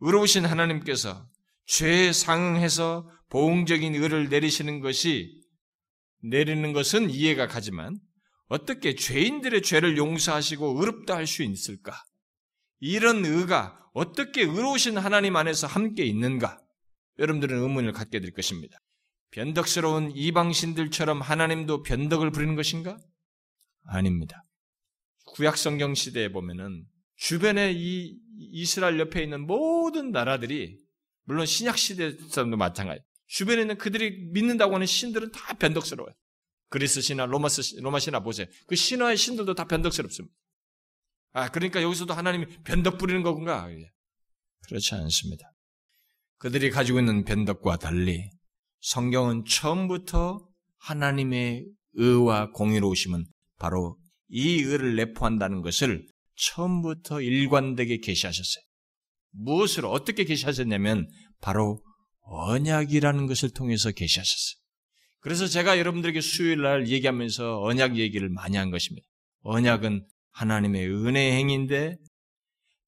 의로우신 하나님께서 죄에 상응해서 보응적인 의를 내리시는 것이 내리는 것은 이해가 가지만 어떻게 죄인들의 죄를 용서하시고 의롭다 할 수 있을까? 이런 의가 어떻게 의로우신 하나님 안에서 함께 있는가? 여러분들은 의문을 갖게 될 것입니다. 변덕스러운 이방신들처럼 하나님도 변덕을 부리는 것인가? 아닙니다. 구약성경 시대에 보면은 주변에 이 이스라엘 옆에 있는 모든 나라들이 물론 신약 시대 사람도 마찬가지. 주변에 있는 그들이 믿는다고 하는 신들은 다 변덕스러워요. 그리스 신화, 로마스 로마 신화 보세요. 그 신화의 신들도 다 변덕스럽습니다. 아, 그러니까 여기서도 하나님이 변덕 부리는 거군가? 그렇지 않습니다. 그들이 가지고 있는 변덕과 달리 성경은 처음부터 하나님의 의와 공의로우심은 바로 이 의를 내포한다는 것을 처음부터 일관되게 계시하셨어요. 무엇을 어떻게 계시하셨냐면 바로 언약이라는 것을 통해서 계시하셨어요. 그래서 제가 여러분들에게 수요일 날 얘기하면서 언약 얘기를 많이 한 것입니다. 언약은 하나님의 은혜의 행인데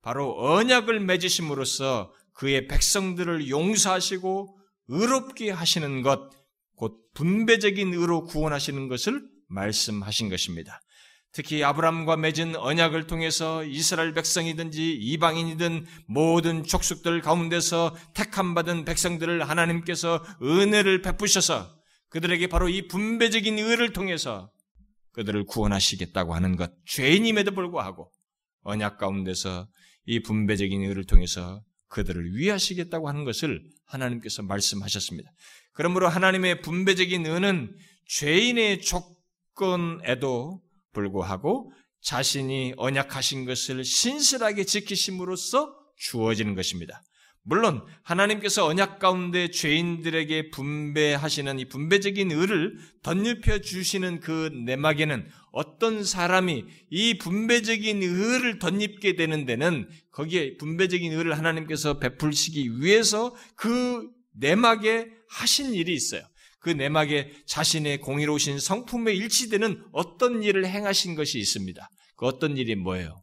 바로 언약을 맺으심으로써 그의 백성들을 용서하시고 의롭게 하시는 것, 곧 분배적인 의로 구원하시는 것을 말씀하신 것입니다. 특히 아브람과 맺은 언약을 통해서 이스라엘 백성이든지 이방인이든 모든 족속들 가운데서 택함 받은 백성들을 하나님께서 은혜를 베푸셔서 그들에게 바로 이 분배적인 의를 통해서 그들을 구원하시겠다고 하는 것, 죄인임에도 불구하고 언약 가운데서 이 분배적인 의를 통해서 그들을 위하시겠다고 하는 것을 하나님께서 말씀하셨습니다. 그러므로 하나님의 분배적인 의는 죄인의 조건에도 불구하고 자신이 언약하신 것을 신실하게 지키심으로써 주어지는 것입니다. 물론 하나님께서 언약 가운데 죄인들에게 분배하시는 이 분배적인 의를 덧입혀 주시는 그 내막에는 어떤 사람이 이 분배적인 의를 덧입게 되는 데는 거기에 분배적인 의를 하나님께서 베풀시기 위해서 그 내막에 하신 일이 있어요. 그 내막에 자신의 공의로우신 성품에 일치되는 어떤 일을 행하신 것이 있습니다. 그 어떤 일이 뭐예요?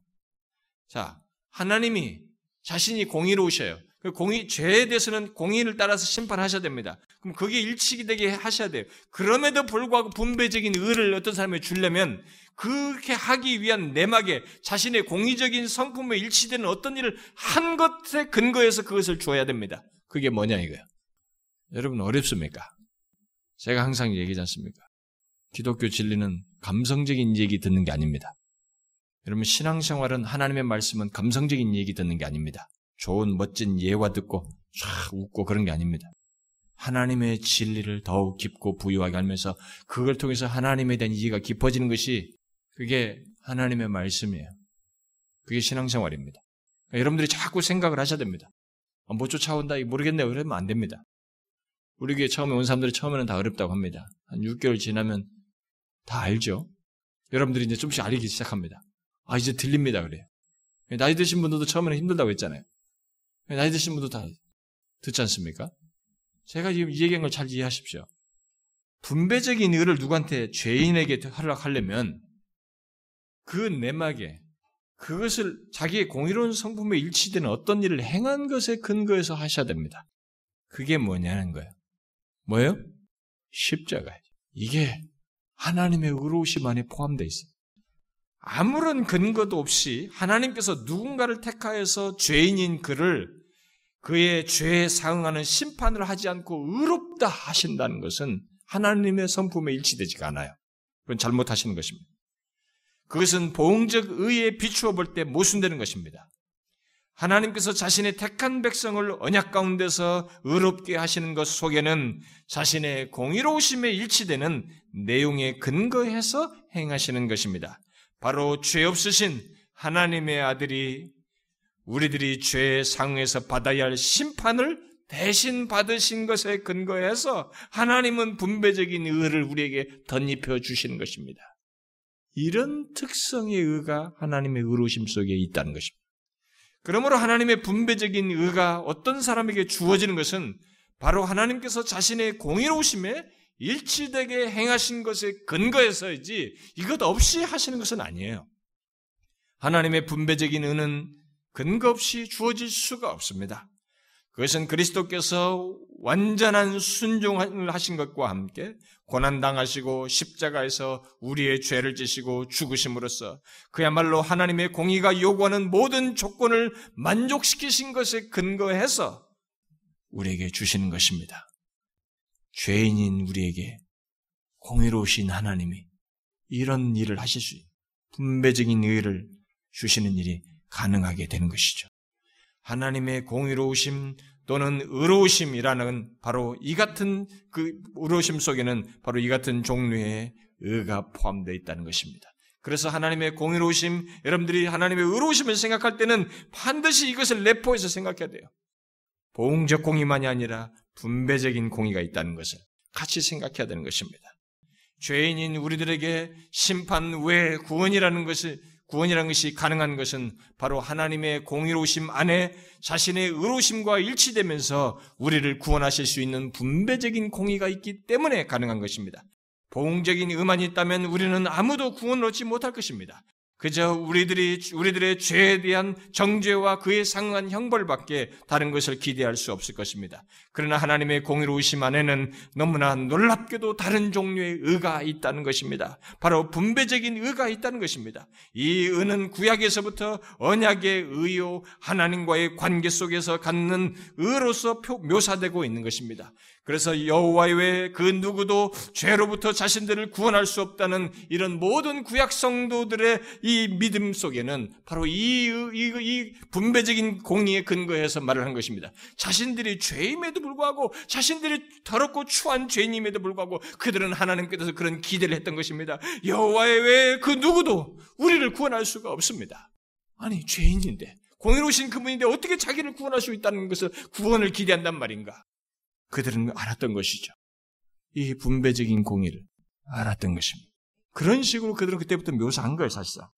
자, 하나님이 자신이 공의로우셔요. 그 공의, 죄에 대해서는 공의를 따라서 심판하셔야 됩니다. 그럼 그게 일치되게 기 하셔야 돼요. 그럼에도 불구하고 분배적인 의를 어떤 사람에 주려면 그렇게 하기 위한 내막에 자신의 공의적인 성품에 일치되는 어떤 일을 한 것에 근거해서 그것을 줘야 됩니다. 그게 뭐냐 이거예요. 여러분 어렵습니까? 제가 항상 얘기하지 않습니까? 기독교 진리는 감성적인 얘기 듣는 게 아닙니다. 여러분 신앙생활은 하나님의 말씀은 감성적인 얘기 듣는 게 아닙니다. 좋은 멋진 예화 듣고 쫙 웃고 그런 게 아닙니다. 하나님의 진리를 더욱 깊고 부유하게 알면서 그걸 통해서 하나님에 대한 이해가 깊어지는 것이 그게 하나님의 말씀이에요. 그게 신앙생활입니다. 그러니까 여러분들이 자꾸 생각을 하셔야 됩니다. 아, 못 쫓아온다, 모르겠네요. 그러면 안 됩니다. 우리 교회 처음에 온 사람들이 처음에는 다 어렵다고 합니다. 한 6개월 지나면 다 알죠? 여러분들이 이제 좀씩 알기 시작합니다. 아, 이제 들립니다. 그래요. 나이 드신 분들도 처음에는 힘들다고 했잖아요. 나이 드신 분도 다 듣지 않습니까? 제가 지금 이 얘기한 걸 잘 이해하십시오. 분배적인 의를 누구한테 죄인에게 허락하려면 그 내막에 그것을 자기의 공의로운 성품에 일치되는 어떤 일을 행한 것에 근거해서 하셔야 됩니다. 그게 뭐냐는 거예요. 뭐예요? 십자가예요. 이게 하나님의 의로우심 안에 포함되어 있어요. 아무런 근거도 없이 하나님께서 누군가를 택하여서 죄인인 그를 그의 죄에 상응하는 심판을 하지 않고 의롭다 하신다는 것은 하나님의 성품에 일치되지가 않아요. 그건 잘못하시는 것입니다. 그것은 보응적 의에 비추어 볼 때 모순되는 것입니다. 하나님께서 자신의 택한 백성을 언약 가운데서 의롭게 하시는 것 속에는 자신의 공의로우심에 일치되는 내용에 근거해서 행하시는 것입니다. 바로 죄 없으신 하나님의 아들이 우리들이 죄의 상에서 받아야 할 심판을 대신 받으신 것에 근거해서 하나님은 분배적인 의를 우리에게 덧입혀 주시는 것입니다. 이런 특성의 의가 하나님의 의로심 속에 있다는 것입니다. 그러므로 하나님의 분배적인 의가 어떤 사람에게 주어지는 것은 바로 하나님께서 자신의 공의로우심에 일치되게 행하신 것에 근거해서이지 이것 없이 하시는 것은 아니에요. 하나님의 분배적인 은은 근거 없이 주어질 수가 없습니다. 그것은 그리스도께서 완전한 순종을 하신 것과 함께 고난당하시고 십자가에서 우리의 죄를 지시고 죽으심으로써 그야말로 하나님의 공의가 요구하는 모든 조건을 만족시키신 것에 근거해서 우리에게 주시는 것입니다. 죄인인 우리에게 공의로우신 하나님이 이런 일을 하실 수 분배적인 의를 주시는 일이 가능하게 되는 것이죠. 하나님의 공의로우심 또는 의로우심이라는 바로 이 같은 그 의로우심 속에는 바로 이 같은 종류의 의가 포함되어 있다는 것입니다. 그래서 하나님의 공의로우심, 여러분들이 하나님의 의로우심을 생각할 때는 반드시 이것을 내포해서 생각해야 돼요. 보응적 공의만이 아니라 분배적인 공의가 있다는 것을 같이 생각해야 되는 것입니다. 죄인인 우리들에게 심판 외 구원이라는 것을 구원이라는 것이 가능한 것은 바로 하나님의 공의로우심 안에 자신의 의로우심과 일치되면서 우리를 구원하실 수 있는 분배적인 공의가 있기 때문에 가능한 것입니다. 보응적인 의만이 있다면 우리는 아무도 구원을 얻지 못할 것입니다. 그저 우리들이 우리들의 죄에 대한 정죄와 그에 상응한 형벌밖에 다른 것을 기대할 수 없을 것입니다. 그러나 하나님의 공의로우심 안에는 너무나 놀랍게도 다른 종류의 의가 있다는 것입니다. 바로 분배적인 의가 있다는 것입니다. 이 의는 구약에서부터 언약의 의요 하나님과의 관계 속에서 갖는 의로서 묘사되고 있는 것입니다. 그래서 여호와 외에 그 누구도 죄로부터 자신들을 구원할 수 없다는 이런 모든 구약 성도들의 이 믿음 속에는 바로 이, 이, 이 분배적인 공의에 근거해서 말을 한 것입니다. 자신들이 죄임에도 불구하고 자신들이 더럽고 추한 죄인임에도 불구하고 그들은 하나님께서 그런 기대를 했던 것입니다. 여호와 외에 그 누구도 우리를 구원할 수가 없습니다. 아니 죄인인데 공의로우신 그분인데 어떻게 자기를 구원할 수 있다는 것을 구원을 기대한단 말인가? 그들은 알았던 것이죠. 이 분배적인 공의를 알았던 것입니다. 그런 식으로 그들은 그때부터 묘사한 거예요, 사실상.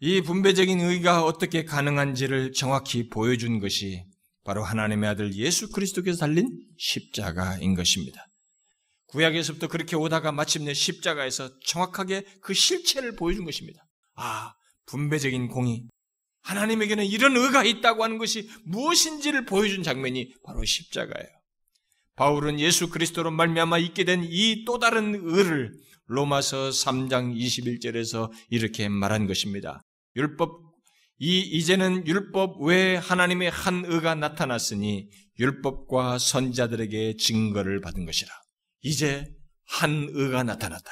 이 분배적인 의가 어떻게 가능한지를 정확히 보여준 것이 바로 하나님의 아들 예수 그리스도께서 달린 십자가인 것입니다. 구약에서부터 그렇게 오다가 마침내 십자가에서 정확하게 그 실체를 보여준 것입니다. 아, 분배적인 공의. 하나님에게는 이런 의가 있다고 하는 것이 무엇인지를 보여준 장면이 바로 십자가예요. 바울은 예수 그리스도로 말미암아 있게 된 이 또 다른 의를 로마서 3장 21절에서 이렇게 말한 것입니다. 율법 이 이제는 율법 외에 하나님의 한 의가 나타났으니 율법과 선자들에게 증거를 받은 것이라. 이제 한 의가 나타났다.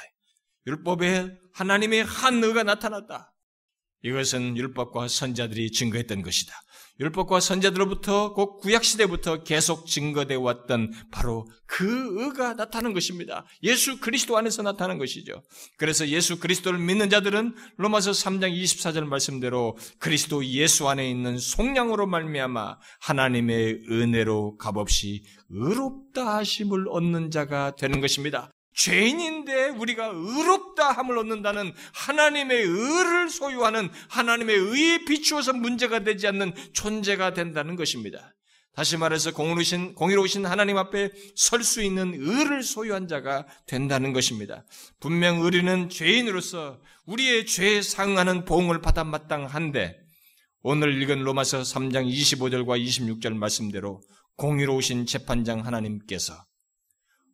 율법에 하나님의 한 의가 나타났다. 이것은 율법과 선자들이 증거했던 것이다. 율법과 선자들로부터 곧 구약 시대부터 계속 증거되어 왔던 바로 그 의가 나타나는 것입니다. 예수 그리스도 안에서 나타나는 것이죠. 그래서 예수 그리스도를 믿는 자들은 로마서 3장 24절 말씀대로 그리스도 예수 안에 있는 속량으로 말미암아 하나님의 은혜로 값없이 의롭다 하심을 얻는 자가 되는 것입니다. 죄인인데 우리가 의롭다 함을 얻는다는 하나님의 의를 소유하는 하나님의 의에 비추어서 문제가 되지 않는 존재가 된다는 것입니다. 다시 말해서 공의로우신, 공의로우신 하나님 앞에 설 수 있는 의를 소유한 자가 된다는 것입니다. 분명 의리는 죄인으로서 우리의 죄에 상응하는 보응을 받아 마땅한데 오늘 읽은 로마서 3장 25절과 26절 말씀대로 공의로우신 재판장 하나님께서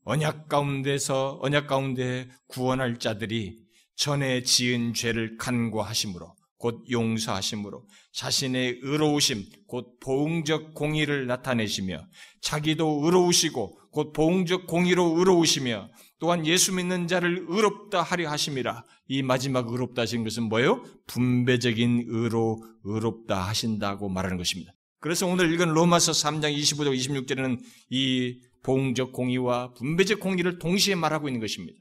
언약 가운데서 언약 가운데 구원할 자들이 전에 지은 죄를 간과하심으로 곧 용서하심으로 자신의 의로우심 곧 보응적 공의를 나타내시며 자기도 의로우시고 곧 보응적 공의로 의로우시며 또한 예수 믿는 자를 의롭다 하려 하심이라 이 마지막 의롭다 하신 것은 뭐예요? 분배적인 의로 의롭다 하신다고 말하는 것입니다. 그래서 오늘 읽은 로마서 3장 25절 26절에는 이 보응적 공의와 분배적 공의를 동시에 말하고 있는 것입니다.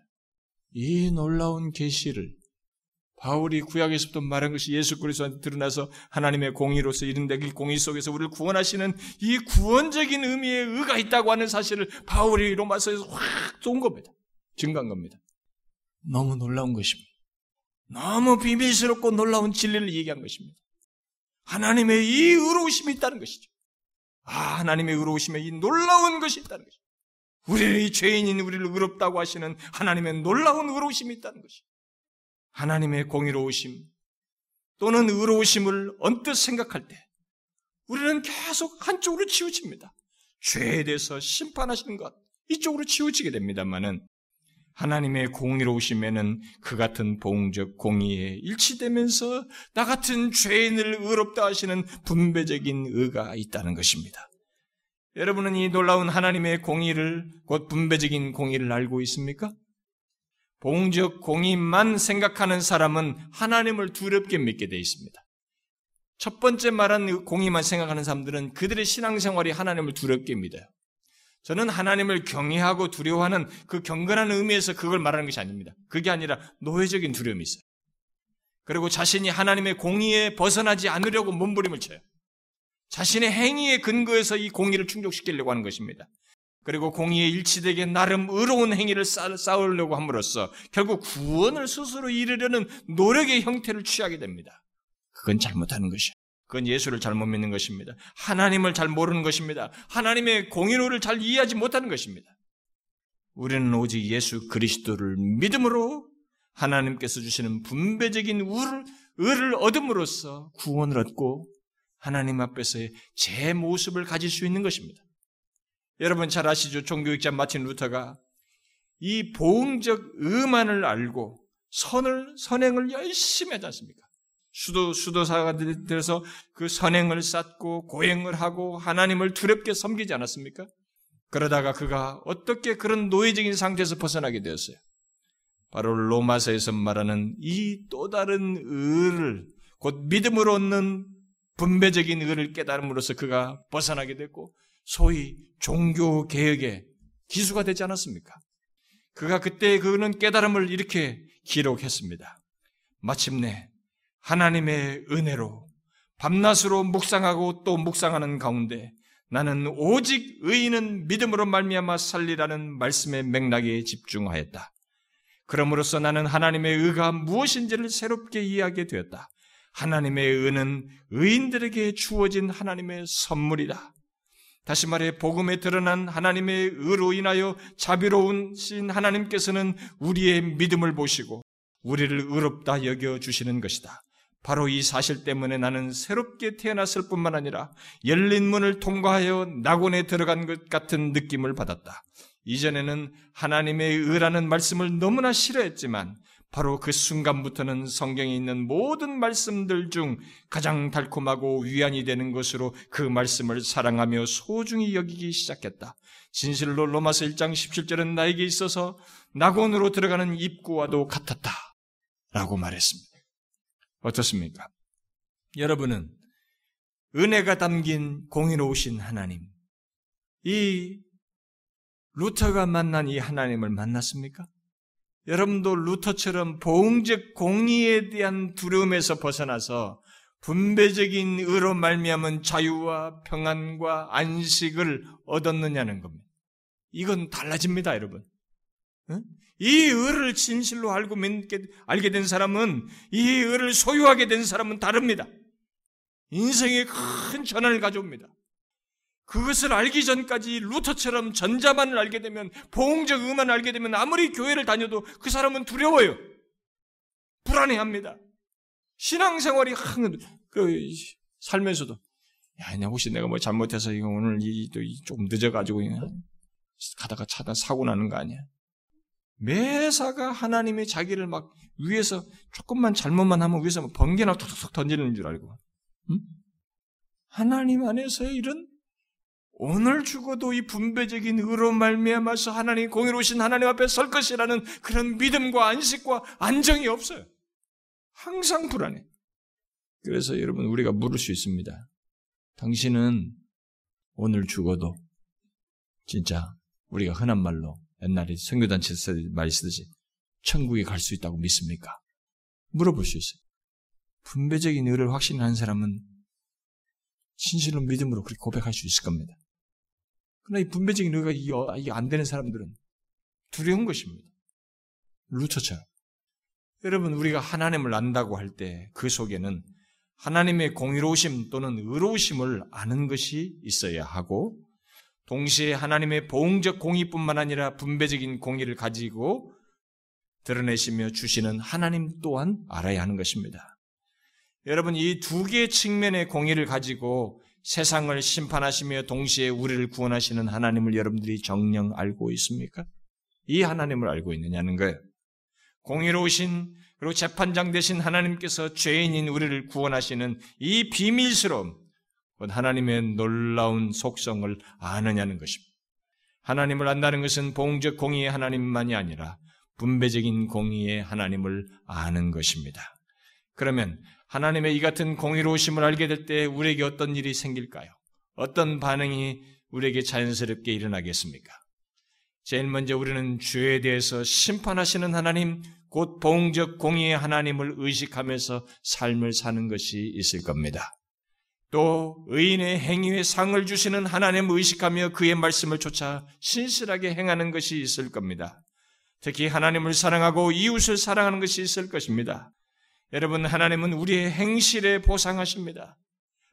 이 놀라운 계시를 바울이 구약에서부터 말한 것이 예수 그리스도한테 드러나서 하나님의 공의로서 이른데 그 공의 속에서 우리를 구원하시는 이 구원적인 의미의 의가 있다고 하는 사실을 바울이 로마서에서 확 쏜 겁니다. 증가한 겁니다. 너무 놀라운 것입니다. 너무 비밀스럽고 놀라운 진리를 얘기한 것입니다. 하나님의 이 의로우심이 있다는 것이죠. 아, 하나님의 의로우심에 이 놀라운 것이 있다는 것이죠. 우리의 죄인인 우리를 의롭다고 하시는 하나님의 놀라운 의로우심이 있다는 것이죠. 하나님의 공의로우심 또는 의로우심을 언뜻 생각할 때 우리는 계속 한쪽으로 치우칩니다. 죄에 대해서 심판하시는 것 이쪽으로 치우치게 됩니다만은 하나님의 공의로우심에는 그 같은 보응적 공의에 일치되면서 나 같은 죄인을 의롭다 하시는 분배적인 의가 있다는 것입니다. 여러분은 이 놀라운 하나님의 공의를 곧 분배적인 공의를 알고 있습니까? 봉적 공의만 생각하는 사람은 하나님을 두렵게 믿게 되어 있습니다. 첫 번째 말한 공의만 생각하는 사람들은 그들의 신앙생활이 하나님을 두렵게 믿어요. 저는 하나님을 경외하고 두려워하는 그 경건한 의미에서 그걸 말하는 것이 아닙니다. 그게 아니라 노예적인 두려움이 있어요. 그리고 자신이 하나님의 공의에 벗어나지 않으려고 몸부림을 쳐요. 자신의 행위의 근거에서 이 공의를 충족시키려고 하는 것입니다. 그리고 공의에 일치되게 나름 의로운 행위를 쌓으려고 함으로써 결국 구원을 스스로 이루려는 노력의 형태를 취하게 됩니다. 그건 잘못하는 것이야. 그건 예수를 잘못 믿는 것입니다. 하나님을 잘 모르는 것입니다. 하나님의 공의로를 잘 이해하지 못하는 것입니다. 우리는 오직 예수 그리스도를 믿음으로 하나님께서 주시는 분배적인 의를, 의를 얻음으로써 구원을 얻고 하나님 앞에서의 제 모습을 가질 수 있는 것입니다. 여러분 잘 아시죠? 종교학자 마틴 루터가 이 보응적 의만을 알고 선을 선행을 열심히 하지 않습니까? 수도 수도사가 들어서 그 선행을 쌓고 고행을 하고 하나님을 두렵게 섬기지 않았습니까? 그러다가 그가 어떻게 그런 노예적인 상태에서 벗어나게 되었어요? 바로 로마서에서 말하는 이 또 다른 의를 곧 믿음으로 얻는 분배적인 의를 깨달음으로써 그가 벗어나게 됐고 소위 종교 개혁의 기수가 되지 않았습니까? 그가 그때 그는 깨달음을 이렇게 기록했습니다. 마침내 하나님의 은혜로 밤낮으로 묵상하고 또 묵상하는 가운데 나는 오직 의인은 믿음으로 말미암아 살리라는 말씀의 맥락에 집중하였다. 그러므로써 나는 하나님의 의가 무엇인지를 새롭게 이해하게 되었다. 하나님의 의는 의인들에게 주어진 하나님의 선물이다. 다시 말해 복음에 드러난 하나님의 의로 인하여 자비로운 신 하나님께서는 우리의 믿음을 보시고 우리를 의롭다 여겨 주시는 것이다. 바로 이 사실 때문에 나는 새롭게 태어났을 뿐만 아니라 열린 문을 통과하여 낙원에 들어간 것 같은 느낌을 받았다. 이전에는 하나님의 의라는 말씀을 너무나 싫어했지만 바로 그 순간부터는 성경에 있는 모든 말씀들 중 가장 달콤하고 위안이 되는 것으로 그 말씀을 사랑하며 소중히 여기기 시작했다. 진실로 로마서 1장 17절은 나에게 있어서 낙원으로 들어가는 입구와도 같았다. 라고 말했습니다. 어떻습니까? 여러분은 은혜가 담긴 공의로우신 하나님, 이 루터가 만난 이 하나님을 만났습니까? 여러분도 루터처럼 보응적 공의에 대한 두려움에서 벗어나서 분배적인 의로 말미암은 자유와 평안과 안식을 얻었느냐는 겁니다. 이건 달라집니다, 여러분. 이 의를 진실로 알고 믿게, 알게 된 사람은 이 의를 소유하게 된 사람은 다릅니다. 인생에 큰 전환을 가져옵니다. 그것을 알기 전까지 루터처럼 전자만을 알게 되면 보응적 의만 알게 되면 아무리 교회를 다녀도 그 사람은 두려워요. 불안해합니다. 신앙생활이 그 살면서도 야, 혹시 내가 뭐 잘못해서 이거 오늘 이좀 늦어가지고 가다가 차다 사고 나는 거 아니야? 매사가 하나님이 자기를 막 위에서 조금만 잘못만 하면 위에서 번개나 툭툭툭 던지는 줄 알고, 응? 하나님 안에서의 이런 오늘 죽어도 이 분배적인 의로 말미암아서 하나님 공의로우신 하나님 앞에 설 것이라는 그런 믿음과 안식과 안정이 없어요. 항상 불안해. 그래서 여러분 우리가 물을 수 있습니다. 당신은 오늘 죽어도 진짜 우리가 흔한 말로 옛날에 선교단체에서 말이 쓰듯이 천국에 갈 수 있다고 믿습니까? 물어볼 수 있어요. 분배적인 의를 확신하는 사람은 진실로 믿음으로 그렇게 고백할 수 있을 겁니다. 그러나 이 분배적인 의가 이게 안 되는 사람들은 두려운 것입니다. 루처처럼. 여러분, 우리가 하나님을 안다고 할 때 그 속에는 하나님의 공의로우심 또는 의로우심을 아는 것이 있어야 하고, 동시에 하나님의 보응적 공의뿐만 아니라 분배적인 공의를 가지고 드러내시며 주시는 하나님 또한 알아야 하는 것입니다. 여러분, 이 두 개의 측면의 공의를 가지고 세상을 심판하시며 동시에 우리를 구원하시는 하나님을 여러분들이 정령 알고 있습니까? 이 하나님을 알고 있느냐는 거예요. 공의로우신 그리고 재판장 되신 하나님께서 죄인인 우리를 구원하시는 이 비밀스러움, 하나님의 놀라운 속성을 아느냐는 것입니다. 하나님을 안다는 것은 봉적 공의의 하나님만이 아니라 분배적인 공의의 하나님을 아는 것입니다. 그러면 하나님의 이 같은 공의로우심을 알게 될 때 우리에게 어떤 일이 생길까요? 어떤 반응이 우리에게 자연스럽게 일어나겠습니까? 제일 먼저 우리는 죄에 대해서 심판하시는 하나님, 곧 봉적 공의의 하나님을 의식하면서 삶을 사는 것이 있을 겁니다. 또 의인의 행위에 상을 주시는 하나님을 의식하며 그의 말씀을 쫓아 신실하게 행하는 것이 있을 겁니다. 특히 하나님을 사랑하고 이웃을 사랑하는 것이 있을 것입니다. 여러분, 하나님은 우리의 행실에 보상하십니다.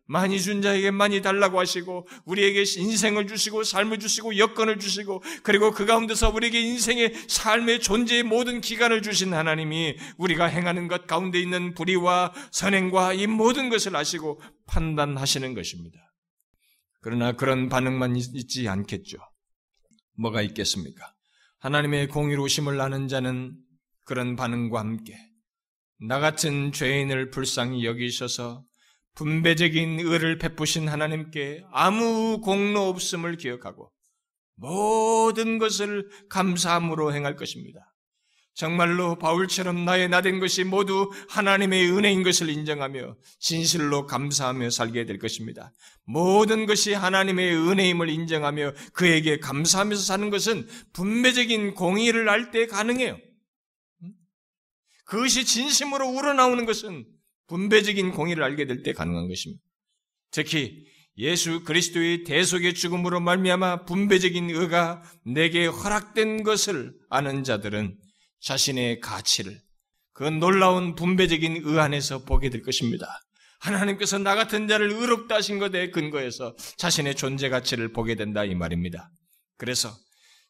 많이 준 자에게 많이 달라고 하시고 우리에게 인생을 주시고 삶을 주시고 여건을 주시고 그리고 그 가운데서 우리에게 인생의 삶의 존재의 모든 기간을 주신 하나님이 우리가 행하는 것 가운데 있는 불의와 선행과 이 모든 것을 아시고 판단하시는 것입니다. 그러나 그런 반응만 있지 않겠죠. 뭐가 있겠습니까? 하나님의 공의로우심을 아는 자는 그런 반응과 함께 나 같은 죄인을 불쌍히 여기셔서 분배적인 의를 베푸신 하나님께 아무 공로 없음을 기억하고 모든 것을 감사함으로 행할 것입니다. 정말로 바울처럼 나의 나된 것이 모두 하나님의 은혜인 것을 인정하며 진실로 감사하며 살게 될 것입니다. 모든 것이 하나님의 은혜임을 인정하며 그에게 감사하면서 사는 것은 분배적인 공의를 알 때 가능해요. 그것이 진심으로 우러나오는 것은 분배적인 공의를 알게 될 때 가능한 것입니다. 특히 예수 그리스도의 대속의 죽음으로 말미암아 분배적인 의가 내게 허락된 것을 아는 자들은 자신의 가치를 그 놀라운 분배적인 의 안에서 보게 될 것입니다. 하나님께서 나 같은 자를 의롭다 하신 것에 근거해서 자신의 존재 가치를 보게 된다 이 말입니다. 그래서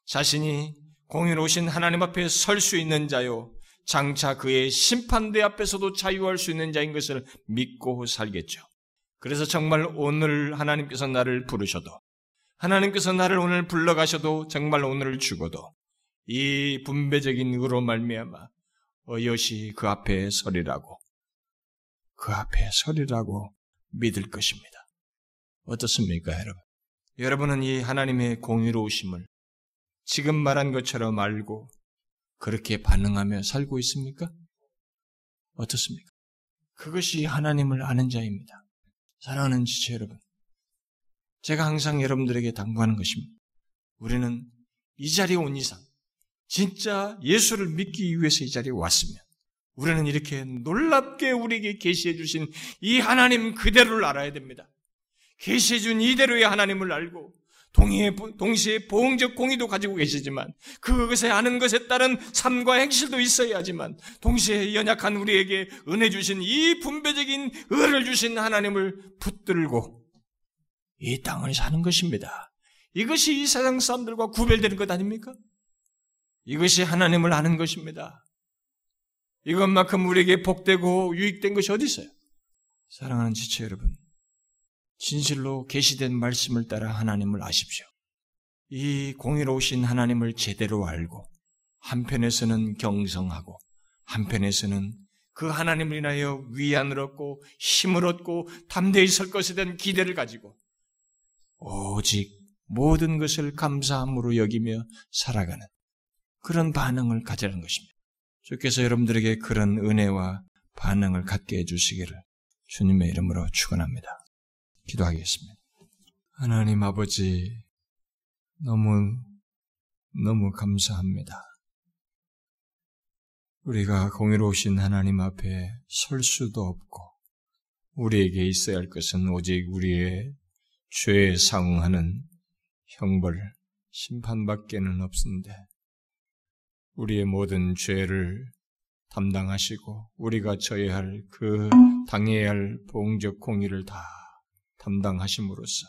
자신이 공의로우신 하나님 앞에 설 수 있는 자요 장차 그의 심판대 앞에서도 자유할 수 있는 자인 것을 믿고 살겠죠. 그래서 정말 오늘 하나님께서 나를 부르셔도 하나님께서 나를 오늘 불러가셔도 정말 오늘을 죽어도 이 분배적인 의로 말미암아 어여시 그 앞에 서리라고 그 앞에 서리라고 믿을 것입니다. 어떻습니까, 여러분? 여러분은 이 하나님의 공의로우심을 지금 말한 것처럼 알고 그렇게 반응하며 살고 있습니까? 어떻습니까? 그것이 하나님을 아는 자입니다. 사랑하는 지체 여러분. 제가 항상 여러분들에게 당부하는 것입니다. 우리는 이 자리에 온 이상, 진짜 예수를 믿기 위해서 이 자리에 왔으면, 우리는 이렇게 놀랍게 우리에게 계시해 주신 이 하나님 그대로를 알아야 됩니다. 계시해 준 이대로의 하나님을 알고 동의에, 동시에 보응적 공의도 가지고 계시지만 그것에 아는 것에 따른 삶과 행실도 있어야 하지만 동시에 연약한 우리에게 은혜 주신 이 분배적인 의를 주신 하나님을 붙들고 이 땅을 사는 것입니다. 이것이 이 세상 사람들과 구별되는 것 아닙니까? 이것이 하나님을 아는 것입니다. 이것만큼 우리에게 복되고 유익된 것이 어디 있어요? 사랑하는 지체 여러분, 진실로 계시된 말씀을 따라 하나님을 아십시오. 이 공의로우신 하나님을 제대로 알고 한편에서는 경성하고 한편에서는 그 하나님을 인하여 위안을 얻고 힘을 얻고 담대히 설 것에 대한 기대를 가지고 오직 모든 것을 감사함으로 여기며 살아가는 그런 반응을 가지라는 것입니다. 주께서 여러분들에게 그런 은혜와 반응을 갖게 해주시기를 주님의 이름으로 축원합니다. 기도하겠습니다. 하나님 아버지, 너무, 너무 감사합니다. 우리가 공의로우신 하나님 앞에 설 수도 없고 우리에게 있어야 할 것은 오직 우리의 죄에 상응하는 형벌, 심판밖에는 없는데 우리의 모든 죄를 담당하시고 우리가 져야 할그 당해야 할 봉적 공의를 다 담당하심으로써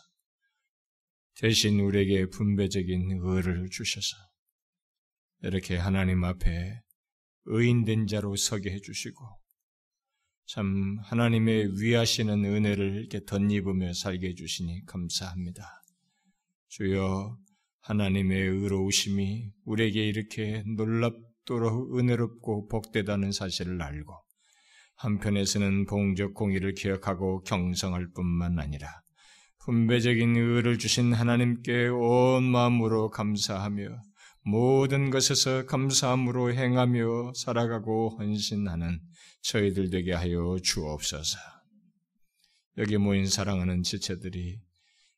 대신 우리에게 분배적인 의를 주셔서 이렇게 하나님 앞에 의인된 자로 서게 해주시고 참 하나님의 위하시는 은혜를 이렇게 덧입으며 살게 해주시니 감사합니다. 주여 하나님의 의로우심이 우리에게 이렇게 놀랍도록 은혜롭고 복되다는 사실을 알고 한편에서는 봉적 공의를 기억하고 경성할 뿐만 아니라 분배적인 의를 주신 하나님께 온 마음으로 감사하며 모든 것에서 감사함으로 행하며 살아가고 헌신하는 저희들 되게 하여 주옵소서. 여기 모인 사랑하는 지체들이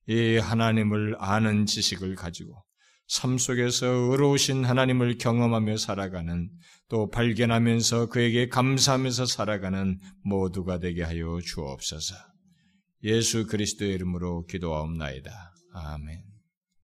이 하나님을 아는 지식을 가지고 삶 속에서 의로우신 하나님을 경험하며 살아가는 또 발견하면서 그에게 감사하면서 살아가는 모두가 되게 하여 주옵소서. 예수 그리스도의 이름으로 기도하옵나이다. 아멘.